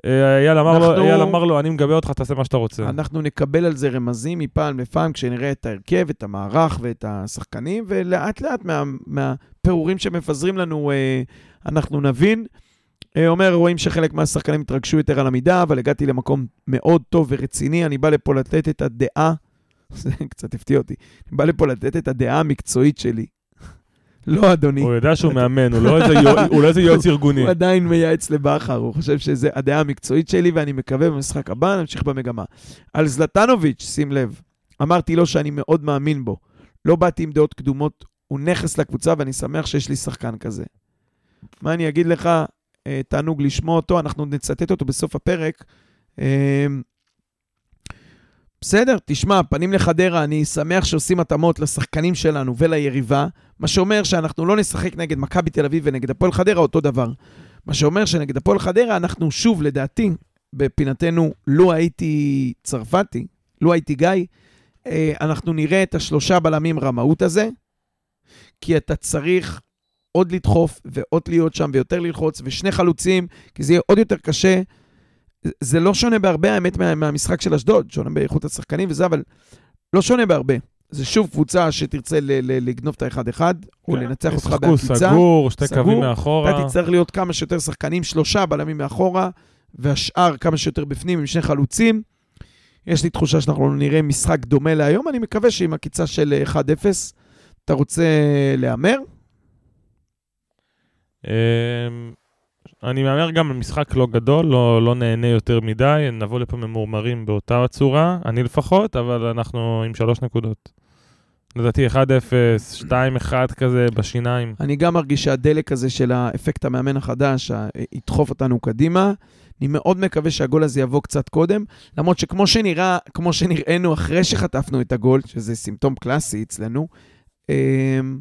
אייל אמר, אנחנו- לו, אייל אמר לו, אני מגבה אותך, תעשה מה שאתה רוצה. אנחנו נקבל על זה רמזים מפעם לפעם, כשנראה את ההרכב, את המערך ואת השחקנים, ולאט לאט מה, מהפירורים שמפזרים לנו, אה, אנחנו נבין. אה, אומר, רואים שחלק מהשחקנים התרגשו יותר על המידה, אבל הגעתי למקום מאוד טוב ורציני, אני בא לפה לתת את הדעה, זה קצת הפתיע אותי, אני בא לפה לתת את הדעה המקצועית שלי. לא, אדוני. הוא יודע שהוא מאמן, הוא לא איזה הוא לא איזה יועץ ארגוני. הוא עדיין מייעץ לבכר, הוא חושב שזה הדעה המקצועית שלי, ואני מקווה במשחק הבא נמשיך במגמה. על זלטנוביץ', שים לב, אמרתי לו שאני מאוד מאמין בו. לא באתי עם דעות קדומות, הוא נכס לקבוצה, ואני שמח שיש לי שחקן כזה. מה אני אגיד לך? אה, תענוג לשמוע אותו, אנחנו נצטט אותו בסוף הפרק. בסדר, תשמע, פנים לחדרה, אני שמח שעושים התאמות לשחקנים שלנו וליריבה, מה שאומר שאנחנו לא נשחק נגד מכבי תל אביב ונגד הפועל חדרה אותו דבר. מה שאומר שנגד הפועל חדרה אנחנו שוב, לדעתי, בפינתנו, לו הייתי צרפתי, לו הייתי גיא, אה, אנחנו נראה את השלושה בלמים רמאות הזה, כי אתה צריך עוד לדחוף ועוד להיות שם ויותר ללחוץ, ושני חלוצים, כי זה יהיה עוד יותר קשה. זה לא שונה בהרבה, האמת, מה, מהמשחק של אשדוד, שונה באיכות השחקנים וזה, אבל לא שונה בהרבה. זה שוב קבוצה שתרצה ל- ל- לגנוב את האחד-אחד, או כן, לנצח אותך בעקיצה. סגור, שתי סגור. קווים מאחורה. אתה תצטרך להיות כמה שיותר שחקנים, שלושה בלמים מאחורה, והשאר כמה שיותר בפנים עם שני חלוצים. יש לי תחושה שאנחנו נראה משחק דומה להיום, אני מקווה שעם עקיצה של 1-0, אתה רוצה להמר? אני מהמר גם על משחק לא גדול, לא, לא נהנה יותר מדי, נבוא לפה ממורמרים באותה צורה, אני לפחות, אבל אנחנו עם שלוש נקודות. לדעתי 1-0, 2-1 כזה בשיניים. אני גם מרגיש שהדלק הזה של האפקט המאמן החדש ידחוף אותנו קדימה. אני מאוד מקווה שהגול הזה יבוא קצת קודם, למרות שכמו שנראה, כמו שנראינו אחרי שחטפנו את הגול, שזה סימפטום קלאסי אצלנו, אמ,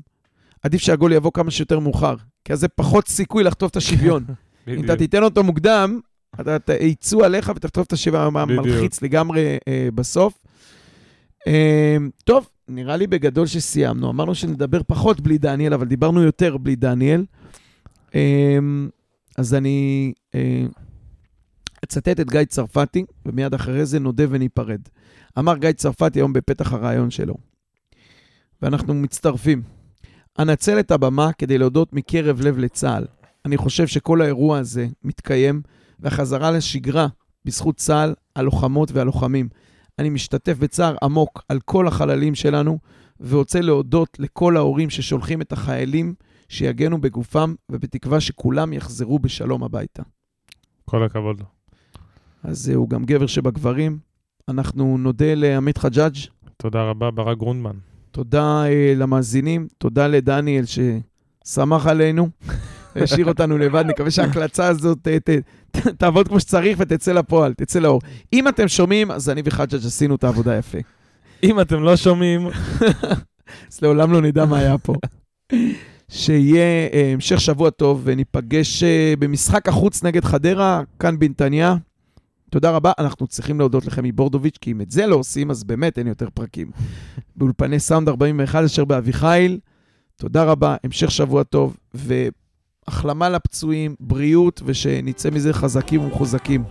עדיף שהגול יבוא כמה שיותר מאוחר, כי אז זה פחות סיכוי לחטוף את השוויון. אם אתה תיתן אותו מוקדם, אתה יצאו עליך ותחטוף את בדיוק. המלחיץ לגמרי אה, בסוף. אה, טוב, נראה לי בגדול שסיימנו. אמרנו שנדבר פחות בלי דניאל, אבל דיברנו יותר בלי דניאל. אה, אז אני אצטט את גיא צרפתי, ומיד אחרי זה נודה וניפרד. אמר גיא צרפתי היום בפתח הרעיון שלו, ואנחנו מצטרפים. אנצל את הבמה כדי להודות מקרב לב לצה"ל. אני חושב שכל האירוע הזה מתקיים, והחזרה לשגרה בזכות צה"ל, הלוחמות והלוחמים. אני משתתף בצער עמוק על כל החללים שלנו, ורוצה להודות לכל ההורים ששולחים את החיילים שיגנו בגופם, ובתקווה שכולם יחזרו בשלום הביתה. כל הכבוד. אז הוא גם גבר שבגברים. אנחנו נודה לעמית חג'אג', תודה רבה, ברק גרונדמן. תודה אה, למאזינים, תודה לדניאל ששמח עלינו, השאיר אותנו לבד, נקווה שההקלצה הזאת אה, ת, ת, תעבוד כמו שצריך ותצא לפועל, תצא לאור. אם אתם שומעים, אז אני וחג'אג' עשינו את העבודה יפה. אם אתם לא שומעים, אז לעולם לא נדע מה היה פה. שיהיה אה, המשך שבוע טוב, וניפגש אה, במשחק החוץ נגד חדרה, כאן בנתניה. תודה רבה, אנחנו צריכים להודות לכם מבורדוביץ', כי אם את זה לא עושים, אז באמת אין יותר פרקים. באולפני סאונד 41 אשר באביחיל, תודה רבה, המשך שבוע טוב, והחלמה לפצועים, בריאות, ושנצא מזה חזקים ומחוזקים.